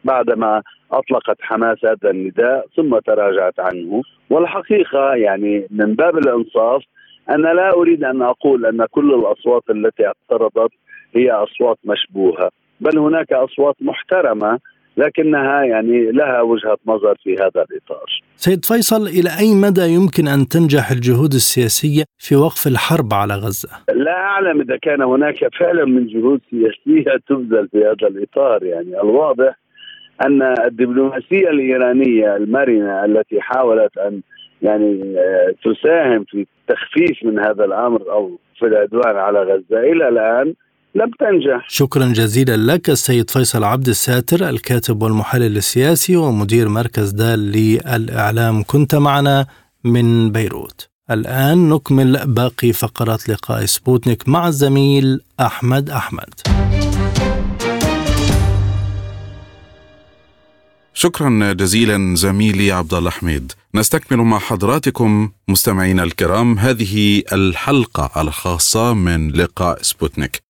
Speaker 4: بعدما أطلقت حماس هذا النداء ثم تراجعت عنه. والحقيقة يعني من باب الإنصاف أنا لا أريد أن أقول أن كل الأصوات التي اعترضت هي أصوات مشبوهة بل هناك أصوات محترمة لكنها يعني لها وجهة نظر في هذا الإطار.
Speaker 2: سيد فيصل إلى أي مدى يمكن أن تنجح الجهود السياسية في وقف الحرب على غزة؟
Speaker 4: لا أعلم إذا كان هناك فعلا من جهود سياسية تبذل في هذا الإطار يعني الواضح أن الدبلوماسية الإيرانية المرنة التي حاولت أن يعني آه، تساهم في التخفيف من هذا الأمر أو في العدوان على غزة إلى الآن لم تنجح.
Speaker 2: شكرا جزيلا لك السيد فيصل عبد الساتر الكاتب والمحلل السياسي ومدير مركز دال للإعلام. كنت معنا من بيروت. الآن نكمل باقي فقرات لقاء سبوتنيك مع الزميل أحمد أحمد.
Speaker 5: شكرا جزيلا زميلي عبد الله حميد. نستكمل مع حضراتكم مستمعينا الكرام هذه الحلقة الخاصة من لقاء سبوتنيك.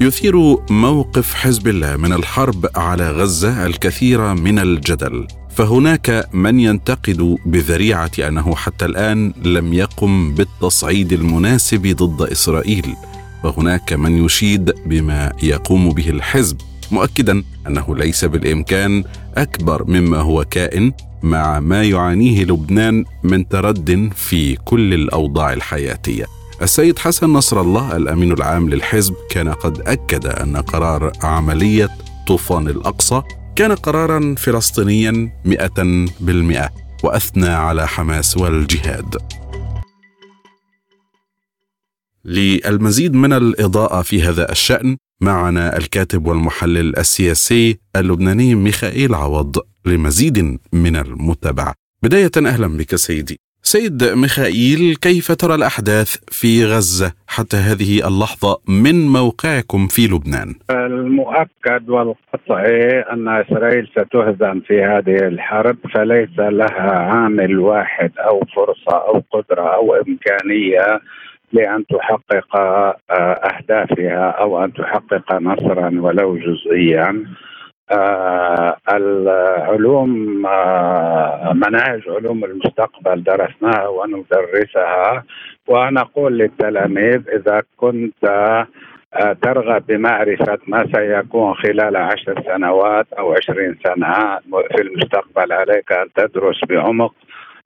Speaker 5: يثير موقف حزب الله من الحرب على غزة الكثير من الجدل فهناك من ينتقد بذريعة أنه حتى الآن لم يقم بالتصعيد المناسب ضد إسرائيل وهناك من يشيد بما يقوم به الحزب. مؤكدا أنه ليس بالإمكان أكبر مما هو كائن مع ما يعانيه لبنان من ترد في كل الأوضاع الحياتية. السيد حسن نصر الله الأمين العام للحزب كان قد أكد أن قرار عملية طوفان الأقصى كان قرارا فلسطينيا مئة بالمئة وأثنى على حماس والجهاد. للمزيد من الإضاءة في هذا الشأن معنا الكاتب والمحلل السياسي اللبناني ميخائيل عوض لمزيد من المتابعة. بداية أهلا بك سيدي. سيد ميخائيل كيف ترى الأحداث في غزة حتى هذه اللحظة؟ من موقعكم في لبنان؟
Speaker 6: المؤكد والقطعي أن إسرائيل ستهزم في هذه الحرب فليس لها عامل واحد أو فرصة أو قدرة أو إمكانية لأن تحقق آه، أهدافها أو أن تحقق نصرا ولو جزئيا. آه العلوم آه مناهج علوم المستقبل درسناها وندرسها ونقول للتلاميذ إذا كنت ترغب بمعرفة ما سيكون خلال عشر سنوات أو عشرين سنة في المستقبل عليك أن تدرس بعمق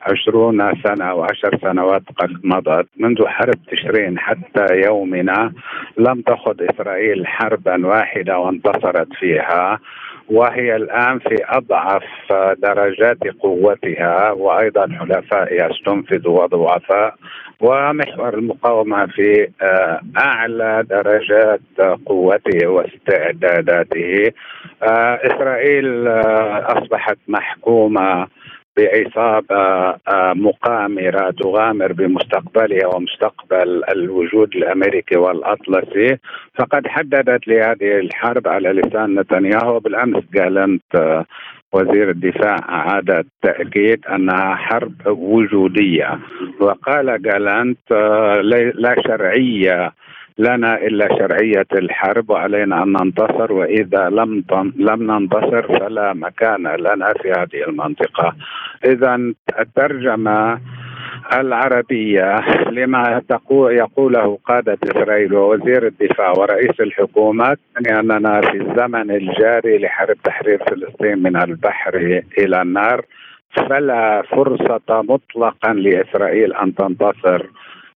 Speaker 6: عشرون سنة وعشر سنوات قد مضت منذ حرب تشرين حتى يومنا لم تخض إسرائيل حربا واحدة وانتصرت فيها وهي الآن في أضعف درجات قوتها وأيضا حلفائها استنفذوا وضعفاء ومحور المقاومة في آه، أعلى درجات قوته واستعداداته. آه، إسرائيل آه، بعصابة آه، مقامرة تغامر بمستقبلها ومستقبل الوجود الأمريكي والأطلسي. فقد حددت لهذه الحرب على لسان نتنياهو بالأمس قالت آه، وزير الدفاع أعاد التأكيد أنها حرب وجودية. وقال جالانت آه، لا شرعية لنا إلا شرعية الحرب وعلينا أن ننتصر وإذا لم لم ننتصر فلا مكان لنا في هذه المنطقة. اذا الترجمة العربية لما يقوله قادة إسرائيل ووزير الدفاع ورئيس الحكومة أننا في الزمن الجاري لحرب تحرير فلسطين من البحر إلى النار فلا فرصة مطلقا لإسرائيل أن تنتصر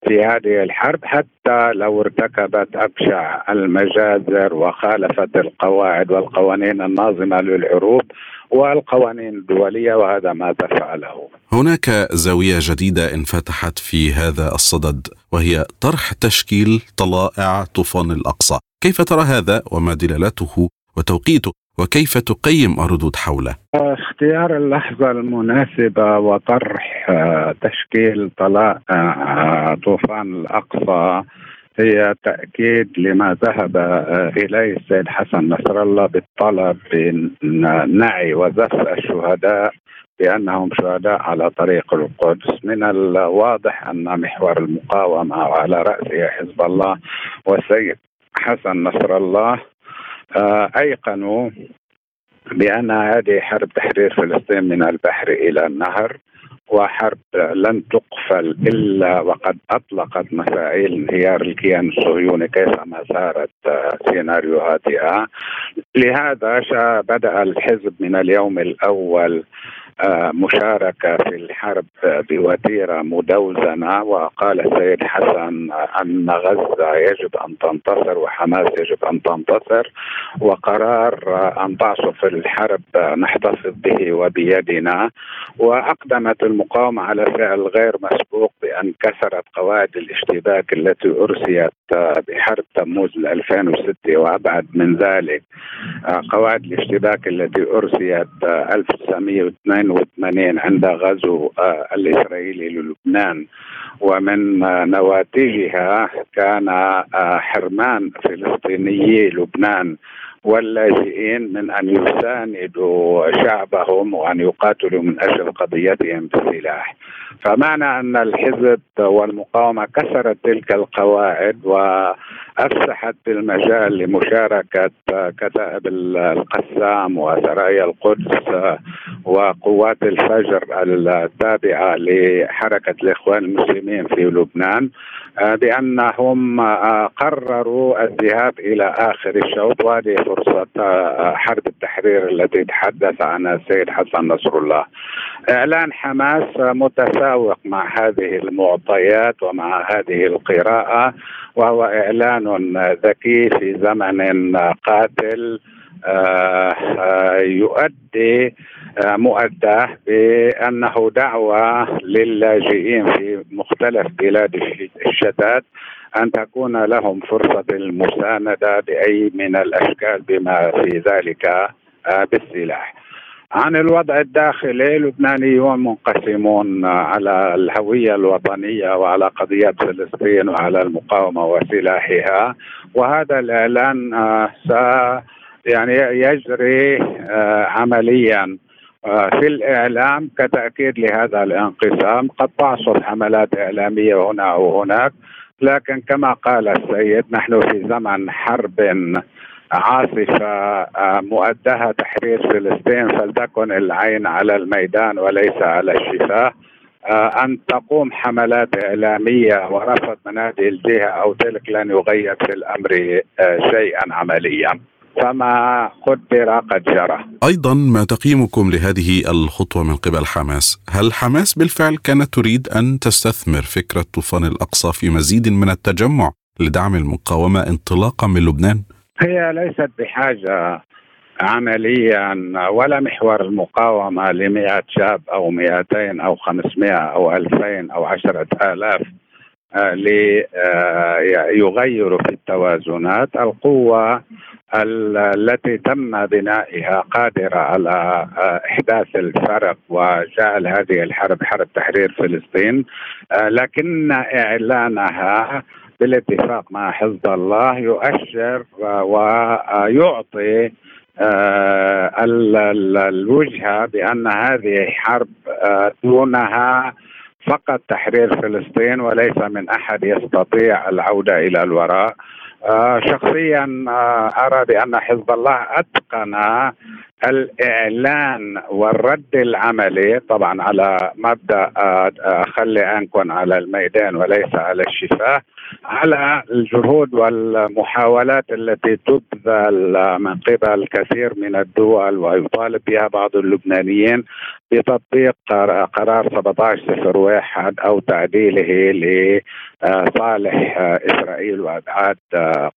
Speaker 6: في هذه الحرب حتى لو ارتكبت أبشع المجازر وخالفت القواعد والقوانين الناظمة للعروب والقوانين الدولية وهذا ما تفعله.
Speaker 5: هناك زاوية جديدة انفتحت في هذا الصدد وهي طرح تشكيل طلائع طوفان الأقصى، كيف ترى هذا وما دلالته وتوقيته وكيف تقيم الردود حوله؟
Speaker 6: اختيار اللحظة المناسبة وطرح آه، تشكيل طلائع آه، طوفان الأقصى هي تأكيد لما ذهب آه، إليه السيد حسن نصر الله بالطلب بنعي وزف الشهداء بأنهم شهداء على طريق القدس من الواضح أن محور المقاومة وعلى رأسه حزب الله والسيد حسن نصر الله أيقنوا بأن هذه حرب تحرير فلسطين من البحر إلى النهر وحرب لن تقفل إلا وقد أطلقت مفاعيل انهيار الكيان الصهيوني كيفما سارت سيناريوهاتها لهذا بدأ الحزب من اليوم الأول مشاركة في الحرب بوتيرة مدوزنة وقال السيد حسن أن غزة يجب أن تنتصر وحماس يجب أن تنتصر وقرار أن تعصف الحرب نحتفظ به وبيدنا. وأقدمت المقاومة على فعل غير مسبوق بأن كسرت قواعد الاشتباك التي أرسيت بحرب تموز 2006 وأبعد من ذلك. قواعد الاشتباك التي أرسيت 1982 1982 عند غزو آه، الاسرائيلي للبنان. ومن آه، نواتجها كان آه، حرمان فلسطينيي لبنان. واللاجئين من أن يساندوا شعبهم وأن يقاتلوا من أجل قضيتهم بالسلاح. فمعنى أن الحزب والمقاومة كسرت تلك القواعد وأفسحت المجال لمشاركة كتائب القسام وسرايا القدس وقوات الفجر التابعة لحركة الإخوان المسلمين في لبنان بأنهم قرروا الذهاب إلى آخر الشوط وهذه فرصة حرب التحرير التي تحدث عنها السيد حسن نصر الله. إعلان حماس متساوق مع هذه المعطيات ومع هذه القراءة وهو إعلان ذكي في زمن قاتل آه، يؤدي آه، مؤداه بأنه دعوة للاجئين في مختلف بلاد الشتات أن تكون لهم فرصة المساندة بأي من الأشكال بما في ذلك آه، بالسلاح. عن الوضع الداخلي اللبنانيون منقسمون على الهوية الوطنية وعلى قضية فلسطين وعلى المقاومة وسلاحها. وهذا الإعلان آه، س يعني يجري آه، عمليا. آه، في الإعلام كتأكيد لهذا الانقسام قد تعصف حملات إعلامية هنا وهناك. لكن كما قال السيد نحن في زمن حرب عاصفة آه، مؤدها تحرير فلسطين فلتكن العين على الميدان وليس على الشفاه. آه، أن تقوم حملات إعلامية ورفض من هذه الجهة أو تلك لن يغير في الأمر آه، شيئا عمليا. فما قدر قد جرى.
Speaker 5: أيضا ما تقييمكم لهذه الخطوة من قبل حماس. هل حماس بالفعل كانت تريد أن تستثمر فكرة طوفان الأقصى في مزيد من التجمع لدعم المقاومة انطلاقا من لبنان؟
Speaker 6: هي ليست بحاجة عمليا ولا محور المقاومة لمئة شاب أو مئتين أو خمسمائة أو ألفين أو عشرة آلاف آه، ليغيروا في التوازنات. القوة التي تم بنائها قادرة على إحداث الفرق وجعل هذه الحرب حرب تحرير فلسطين. لكن إعلانها بالاتفاق مع حزب الله يؤشر ويعطي الوجهه بأن هذه حرب دونها فقط تحرير فلسطين وليس من أحد يستطيع العودة إلى الوراء. شخصيا ارى بان حزب الله أتقن الإعلان والرد العملي طبعا على مبدأ خلي انكم على الميدان وليس على الشفاه. على الجهود والمحاولات التي تبذل من قبل كثير من الدول ويطالب بها بعض اللبنانيين بتطبيق قرار 1701 أو تعديله لصالح إسرائيل وأبعاد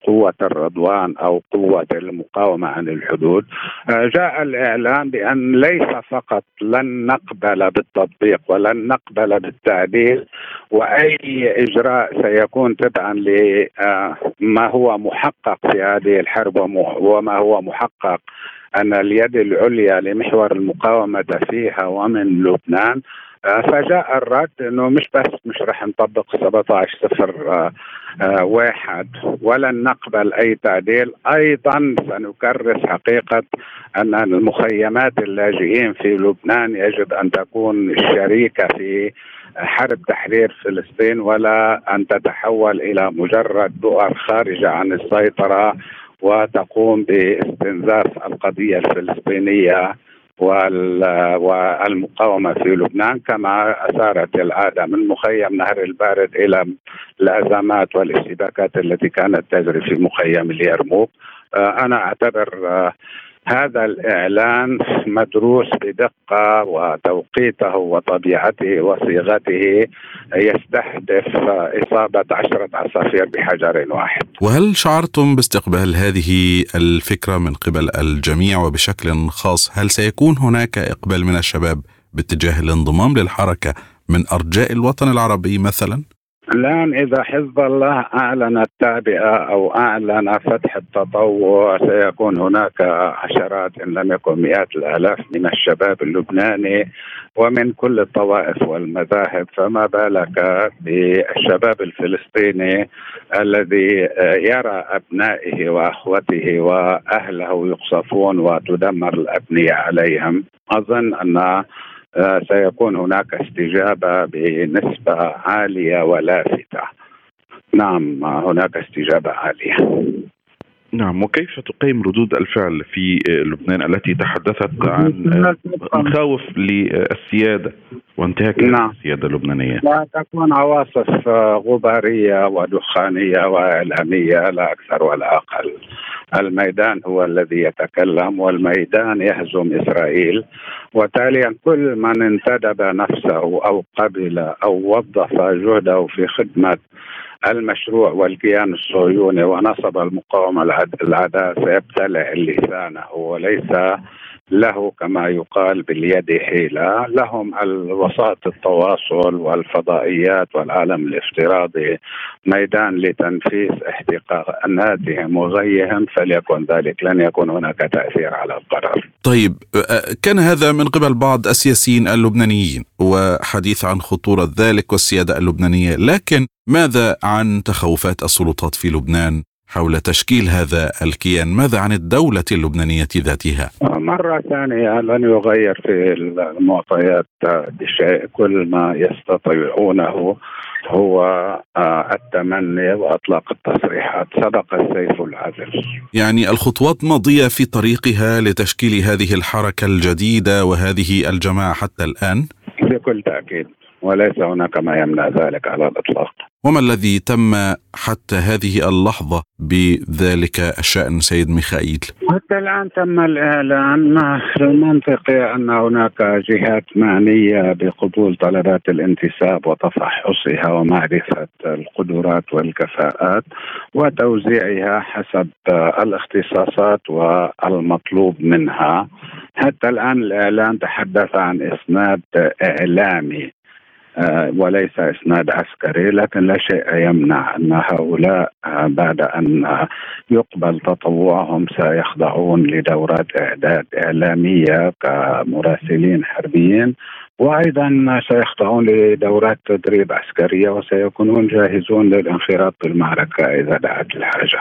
Speaker 6: قوة الرضوان أو قوة المقاومة عن الحدود. جاء الإعلان بأن ليس فقط لن نقبل بالتطبيق ولن نقبل بالتعديل وأي إجراء سيكون تبعا لما هو محقق في هذه الحرب وما هو محقق. أن اليد العليا لمحور المقاومة فيها ومن لبنان فجاء الرد إنه مش بس مش رح نطبق 17 صفر آه، آه، واحد ولن نقبل أي تعديل. أيضا سنكرس حقيقة أن المخيمات اللاجئين في لبنان يجب أن تكون شريكه في حرب تحرير فلسطين ولا أن تتحول إلى مجرد بؤر خارجه عن السيطرة وتقوم باستنزاف القضية الفلسطينية. والمقاومة في لبنان كما أثارت العاده من مخيم نهر البارد إلى الأزمات والاشتباكات التي كانت تجري في مخيم اليرموك. آه، أنا أعتبر آه، هذا الإعلان مدروس بدقة وتوقيته وطبيعته وصيغته يستهدف إصابة عشرة عصافير بحجر واحد
Speaker 5: وهل شعرتم باستقبال هذه الفكرة من قبل الجميع وبشكل خاص هل سيكون هناك إقبال من الشباب باتجاه الانضمام للحركة من أرجاء الوطن العربي مثلاً؟
Speaker 6: الآن إذا حزب الله أعلن التعبئة أو أعلن فتح التطوع سيكون هناك عشرات إن لم يكن مئات الآلاف من الشباب اللبناني ومن كل الطوائف والمذاهب فما بالك بالشباب الفلسطيني الذي يرى أبنائه وأخوته وأهله يقصفون وتدمر الأبنية عليهم؟ أظن أن سيكون هناك استجابة بنسبة عالية ولافتة. نعم هناك استجابة عالية.
Speaker 7: نعم وكيف تقيم ردود الفعل في لبنان التي تحدثت عن مخاوف للسيادة وانتهاك نعم. السيادة اللبنانية؟
Speaker 6: لا تكون عواصف غبارية ودخانية وإعلامية لا أكثر ولا أقل. الميدان هو الذي يتكلم والميدان يهزم إسرائيل وتاليا كل من انتدب نفسه أو قبل أو وظف جهده في خدمة المشروع والكيان الصهيوني ونصب المقاومة العداء سيبتلع لسانه وليس له كما يقال باليد حيلة. لهم وسائط التواصل والفضائيات والعالم الافتراضي ميدان لتنفيذ احتقاناتهم وغيهم فليكن ذلك. لن يكون هناك تأثير على القرار.
Speaker 5: طيب كان هذا من قبل بعض السياسيين اللبنانيين وحديث عن خطورة ذلك والسيادة اللبنانية لكن ماذا عن تخوفات السلطات في لبنان؟ حول تشكيل هذا الكيان. ماذا عن الدولة اللبنانية ذاتها؟
Speaker 6: مرة ثانية لن يغير في المعطيات بشيء كل ما يستطيعونه هو آه، التمني وإطلاق التصريحات. سبق السيف العزل
Speaker 5: يعني الخطوات ماضية في طريقها لتشكيل هذه الحركة الجديدة وهذه الجماعة حتى الآن؟
Speaker 6: بكل تأكيد. وليس هناك ما يمنع ذلك على الإطلاق.
Speaker 5: وما الذي تم حتى هذه اللحظة بذلك الشأن سيد ميخائيل؟
Speaker 6: حتى الآن تم الإعلان المنطقي أن هناك جهات معنية بقبول طلبات الانتساب وتفحصها ومعرفة القدرات والكفاءات وتوزيعها حسب الاختصاصات والمطلوب منها. حتى الآن الإعلان تحدث عن إسناد إعلامي. آه، وليس إسناد عسكري لكن لا شيء يمنع أن هؤلاء آه، بعد أن يقبل تطوعهم سيخضعون لدورات إعداد إعلامية كمراسلين حربيين وأيضا سيخضعون لدورات تدريب عسكرية وسيكونون جاهزون للانخراط بالمعركه إذا دعت الحاجة.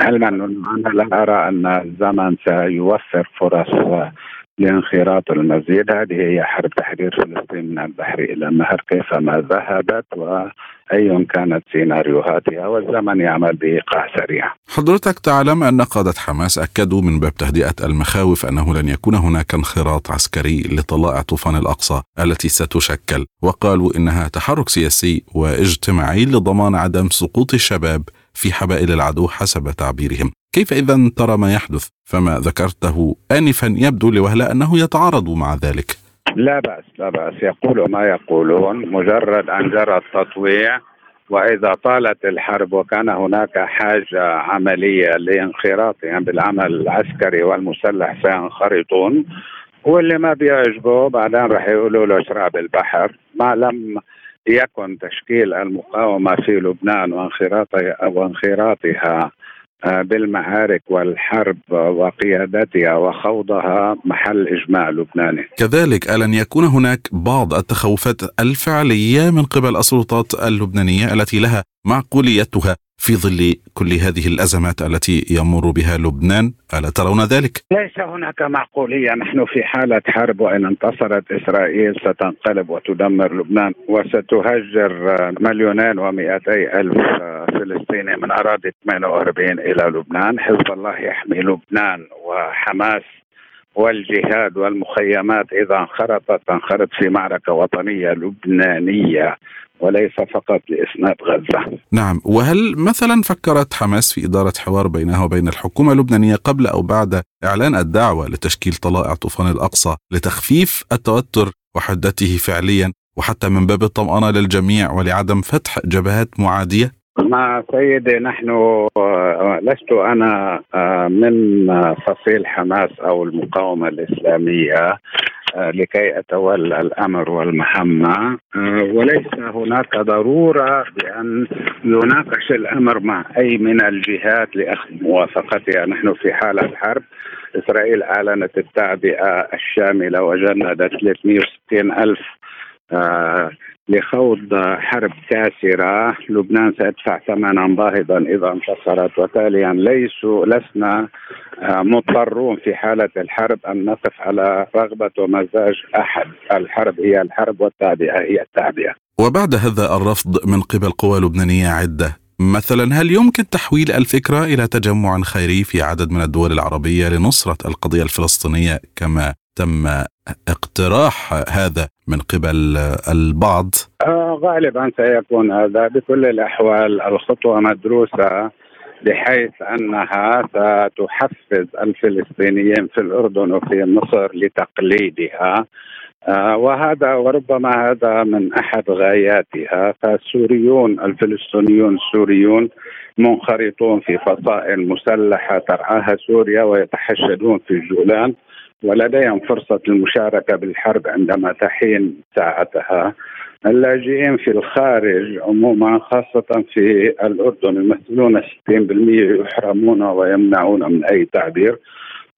Speaker 6: علما أنا لا أرى أن الزمن سيوفر فرص لانخراط المزيد. هذه هي حرب تحرير فلسطين من البحر إلى النهر. كيفما ذهبت أي كانت سيناريوهاتها والزمن يعمل بإيقاع سريع.
Speaker 5: حضرتك تعلم أن قادة حماس أكدوا من باب تهدئة المخاوف أنه لن يكون هناك انخراط عسكري لطلائع طوفان الأقصى التي ستشكل وقالوا إنها تحرك سياسي واجتماعي لضمان عدم سقوط الشباب في حبائل العدو حسب تعبيرهم. كيف إذا ترى ما يحدث؟ فما ذكرته آنفا يبدو لوهلة أنه يتعارض مع ذلك.
Speaker 6: لا بأس لا بأس. يقولوا ما يقولون مجرد أن جرى التطويع وإذا طالت الحرب وكان هناك حاجة عملية لانخراطهم بالعمل العسكري والمسلح سينخرطون. واللي ما بيعجبه بعدين رح يقولوا له اشرب البحر. ما لم يكن تشكيل المقاومة في لبنان وانخراطها وانخراطها آه، بالمعارك والحرب وقيادتها وخوضها محل إجماع لبناني.
Speaker 5: كذلك ألن يكون هناك بعض التخوفات الفعلية من قبل السلطات اللبنانية التي لها معقوليتها في ظل كل هذه الأزمات التي يمر بها لبنان ألا ترون ذلك؟
Speaker 6: ليس هناك معقولية. نحن في حالة حرب وإن انتصرت إسرائيل ستنقلب وتدمر لبنان وستهجر مليونين ومئتي ألف فلسطيني من أراضي 48 إلى لبنان. حزب الله يحمي لبنان وحماس والجهاد والمخيمات إذا انخرطت تنخرط في معركة وطنية لبنانية. وليس فقط لإسناد غزة.
Speaker 5: نعم، وهل مثلا فكرت حماس في إدارة حوار بينها وبين الحكومة اللبنانية قبل أو بعد إعلان الدعوة لتشكيل طلائع طوفان الأقصى لتخفيف التوتر وحدته فعليا وحتى من باب الطمأنة للجميع ولعدم فتح جبهات معادية؟
Speaker 6: ما سيدي نحن آه، لست أنا آه، من فصيل حماس أو المقاومة الإسلامية آه، لكي أتولى الأمر والمهمه وليس هناك ضرورة بأن يناقش الأمر مع أي من الجهات لأخذ موافقتها. نحن في حالة حرب. إسرائيل أعلنت التعبئة الشاملة وجندت 360 ألف لخوض حرب كاسرة. لبنان سيدفع ثمنا باهظا إذا انتصرت. وتاليا ليسوا لسنا آه، مضطرون في حالة الحرب أن نقف على رغبة ومزاج أحد. الحرب هي الحرب والتعبئة هي التعبئة
Speaker 5: وبعد هذا الرفض من قبل قوى لبنانية عدة. مثلا هل يمكن تحويل الفكرة إلى تجمع خيري في عدد من الدول العربية لنصرة القضية الفلسطينية كما تم اقتراح هذا من قبل البعض؟
Speaker 6: آه غالبا سيكون هذا بكل الأحوال الخطوة مدروسة بحيث أنها ستحفز الفلسطينيين في الأردن وفي مصر لتقليدها. آه وهذا وربما هذا من أحد غاياتها. فالسوريون الفلسطينيون السوريون منخرطون في فصائل مسلحة ترعاها سوريا ويتحشدون في الجولان. ولديهم فرصة المشاركة بالحرب عندما تحين ساعتها. اللاجئين في الخارج عموما خاصة في الأردن يمثلون 60% يحرمون ويمنعون من أي تعبير.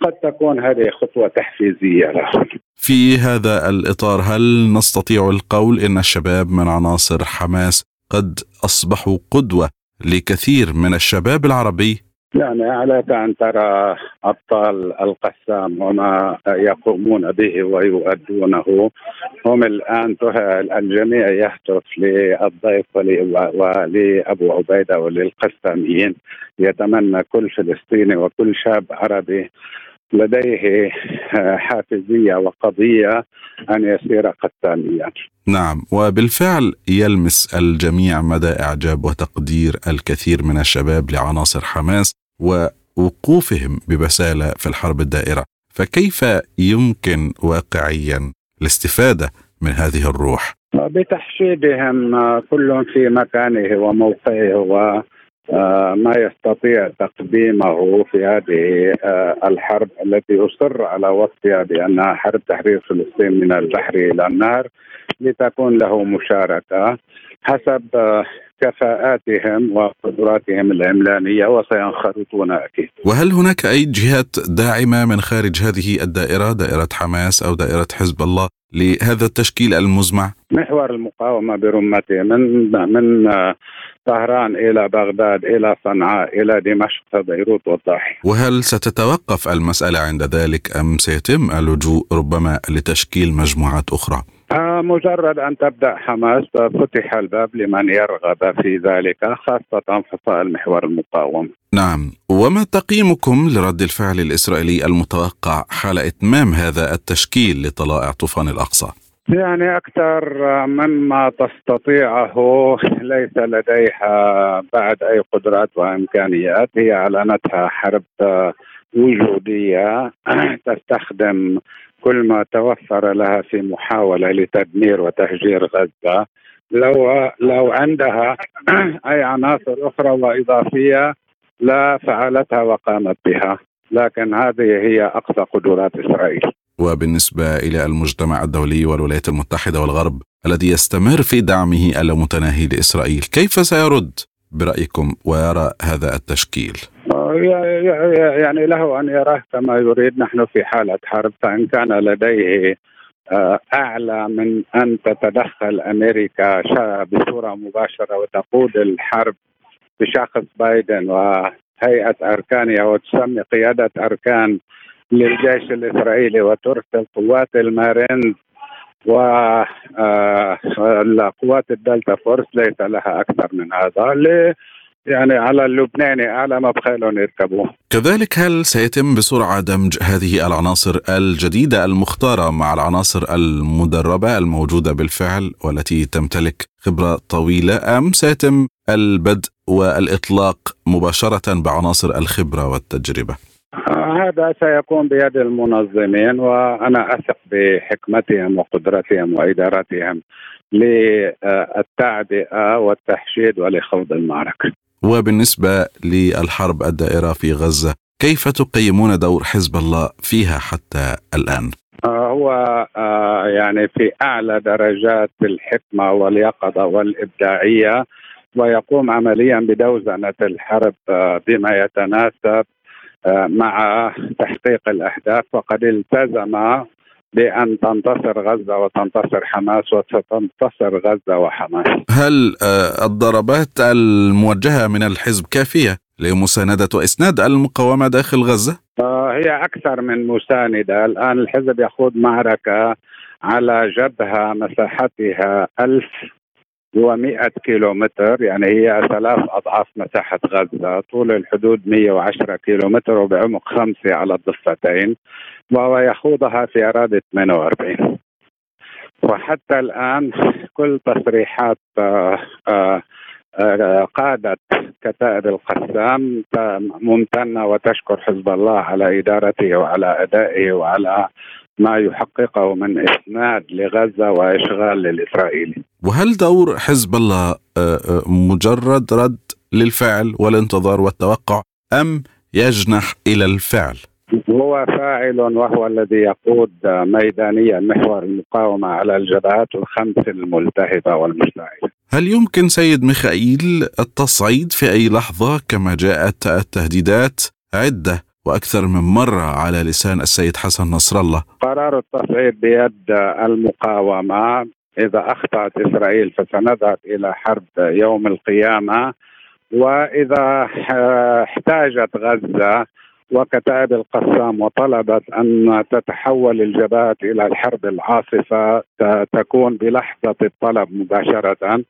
Speaker 6: قد تكون هذه خطوة تحفيزية لهم.
Speaker 5: في هذا الإطار هل نستطيع القول إن الشباب من عناصر حماس قد أصبحوا قدوة لكثير من الشباب العربي؟
Speaker 6: يعني عليك أن ترى أبطال القسام وما يقومون به ويؤدونه. هم الآن الجميع يهتف للضيف ولأبو عبيدة وللقساميين. يتمنى كل فلسطيني وكل شاب عربي لديه حافزية وقضية أن يصير قساميا.
Speaker 5: نعم وبالفعل يلمس الجميع مدى اعجاب وتقدير الكثير من الشباب لعناصر حماس. ووقوفهم ببسالة في الحرب الدائرة. فكيف يمكن واقعيا الاستفادة من هذه الروح؟
Speaker 6: بتحشيدهم كل في مكانه وموقعه و ما يستطيع تقديمه في هذه الحرب التي اصر على وصفها بأنها حرب تحرير فلسطين من البحر إلى النهر لتكون له مشاركة. حسب كفاءاتهم وقدراتهم العملانية وسينخرطون أكيد.
Speaker 5: وهل هناك أي جهات داعمة من خارج هذه الدائرة دائرة حماس أو دائرة حزب الله لهذا التشكيل المزمع؟
Speaker 6: محور المقاومة برمته من من طهران إلى بغداد إلى صنعاء إلى دمشق بيروت والضاحيه.
Speaker 5: وهل ستتوقف المسألة عند ذلك أم سيتم اللجوء ربما لتشكيل مجموعات أخرى؟
Speaker 6: آه مجرد أن تبدأ حماس فتح الباب لمن يرغب في ذلك خاصة فصائل محور المقاومة.
Speaker 5: نعم، وما تقييمكم لرد الفعل الإسرائيلي المتوقع حال إتمام هذا التشكيل لطلائع طوفان الأقصى؟
Speaker 6: يعني أكثر مما تستطيعه ليس لديها بعد أي قدرات وإمكانيات هي أعلنتها حرب وجودية تستخدم كل ما توفر لها في محاولة لتدمير وتهجير غزة لو لو عندها أي عناصر أخرى وإضافية لا فعلتها وقامت بها. لكن هذه هي أقصى قدرات إسرائيل.
Speaker 5: وبالنسبة إلى المجتمع الدولي والولايات المتحدة والغرب الذي يستمر في دعمه اللامتناهي لإسرائيل كيف سيرد؟ برأيكم ويرى هذا التشكيل؟
Speaker 6: يعني له أن يراه كما يريد. نحن في حالة حرب. فإن كان لديه آه، أعلى من أن تتدخل أمريكا بصورة مباشرة وتقود الحرب بشخص بايدن وهيئة اركانها وتسمي قيادة أركان للجيش الإسرائيلي وترسل قوات المارينز آه، ال Delta Force ليس لها أكثر من هذا يعني على اللبناني اعلى ما بخيلهم يركبوه
Speaker 5: كذلك هل سيتم بسرعة دمج هذه العناصر الجديدة المختارة مع العناصر المدربة الموجودة بالفعل والتي تمتلك خبرة طويلة أم سيتم البدء والإطلاق مباشرة بعناصر الخبرة والتجربة؟
Speaker 6: هذا سيكون بيد المنظمين وأنا أثق بحكمتهم وقدرتهم وإدارتهم للتعبئه والتحشيد ولخوض المعركة.
Speaker 5: وبالنسبة للحرب الدائرة في غزة كيف تقيمون دور حزب الله فيها حتى الآن؟
Speaker 6: آه، هو آه، يعني في أعلى درجات الحكمة واليقظة والإبداعية ويقوم عمليا بدوزنة الحرب آه، بما يتناسب مع تحقيق الأهداف وقد التزم بأن تنتصر غزة وتنتصر حماس وستنتصر غزة وحماس.
Speaker 5: هل آه، الضربات الموجهة من الحزب كافية لمساندة وإسناد المقاومة داخل غزة؟
Speaker 6: آه، هي أكثر من مساندة، الآن الحزب يخوض معركة على جبهة مساحتها ألف و100 كيلومتر يعني هي ثلاث أضعاف مساحة غزة طول الحدود 110 كيلومتر وبعمق خمسة على الضفتين وهو يخوضها في أراضي 48 وحتى الآن كل تصريحات آه، آه، آه، قادة كتائب القسام ممتنة وتشكر حزب الله على إدارته وعلى أدائه وعلى ما يحققه من إسناد لغزة وإشغال للإسرائيلي
Speaker 5: وهل دور حزب الله مجرد رد للفعل والانتظار والتوقع أم يجنح إلى الفعل؟
Speaker 6: هو فاعل وهو الذي يقود ميدانيا محور المقاومة على الجبهات الخمس الملتهبة والمشتعلة.
Speaker 5: هل يمكن سيد ميخائيل التصعيد في أي لحظة كما جاءت التهديدات عدة وأكثر من مرة على لسان السيد حسن نصر الله؟
Speaker 6: قرار التصعيد بيد المقاومة. إذا أخطأت إسرائيل فسنذهب إلى حرب يوم القيامة. وإذا احتاجت غزة وكتائب القسام وطلبت أن تتحول الجبهات إلى الحرب العاصفة تكون بلحظة الطلب مباشرة.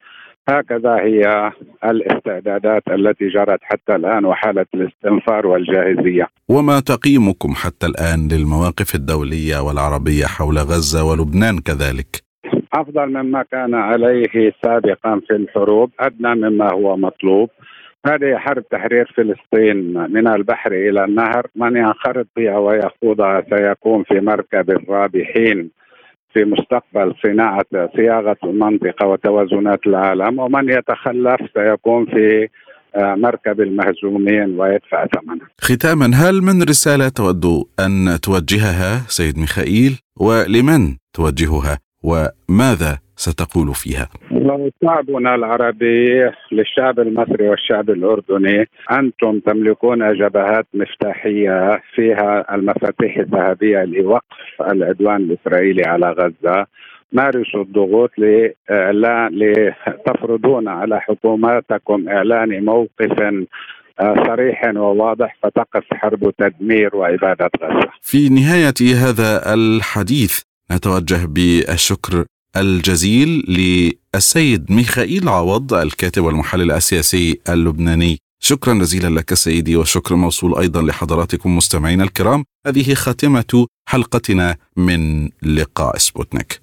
Speaker 6: هكذا هي الاستعدادات التي جرت حتى الآن وحالة الاستنفار والجاهزية.
Speaker 5: وما تقييمكم حتى الآن للمواقف الدولية والعربية حول غزة ولبنان كذلك؟
Speaker 6: أفضل مما كان عليه سابقا في الحروب، أدنى مما هو مطلوب. هذه حرب تحرير فلسطين من البحر إلى النهر من ينخرط بها ويخوضها سيكون في مركب الرابحين في مستقبل صناعة صياغه المنطقة وتوازنات العالم ومن يتخلف سيكون في آه، مركب المهزومين ويدفع ثمنها.
Speaker 5: ختاما هل من رسالة تود أن توجهها سيد ميخائيل ولمن توجهها وماذا ستقول فيها؟
Speaker 6: شعبنا العربي للشعب المصري والشعب الأردني أنتم تملكون جبهات مفتاحية فيها المفاتيح الذهبية لوقف العدوان الإسرائيلي على غزة مارسوا الضغوط لاعلان لتفرضون على حكوماتكم إعلان موقف آه، صريح وواضح فتقف حرب تدمير واباده غزة.
Speaker 5: في نهاية هذا الحديث نتوجه بالشكر الجزيل للسيد ميخائيل عوض الكاتب والمحلل السياسي اللبناني. شكرا جزيلا لك سيدي وشكر موصول أيضا لحضراتكم مستمعينا الكرام. هذه خاتمة حلقتنا من لقاء سبوتنيك.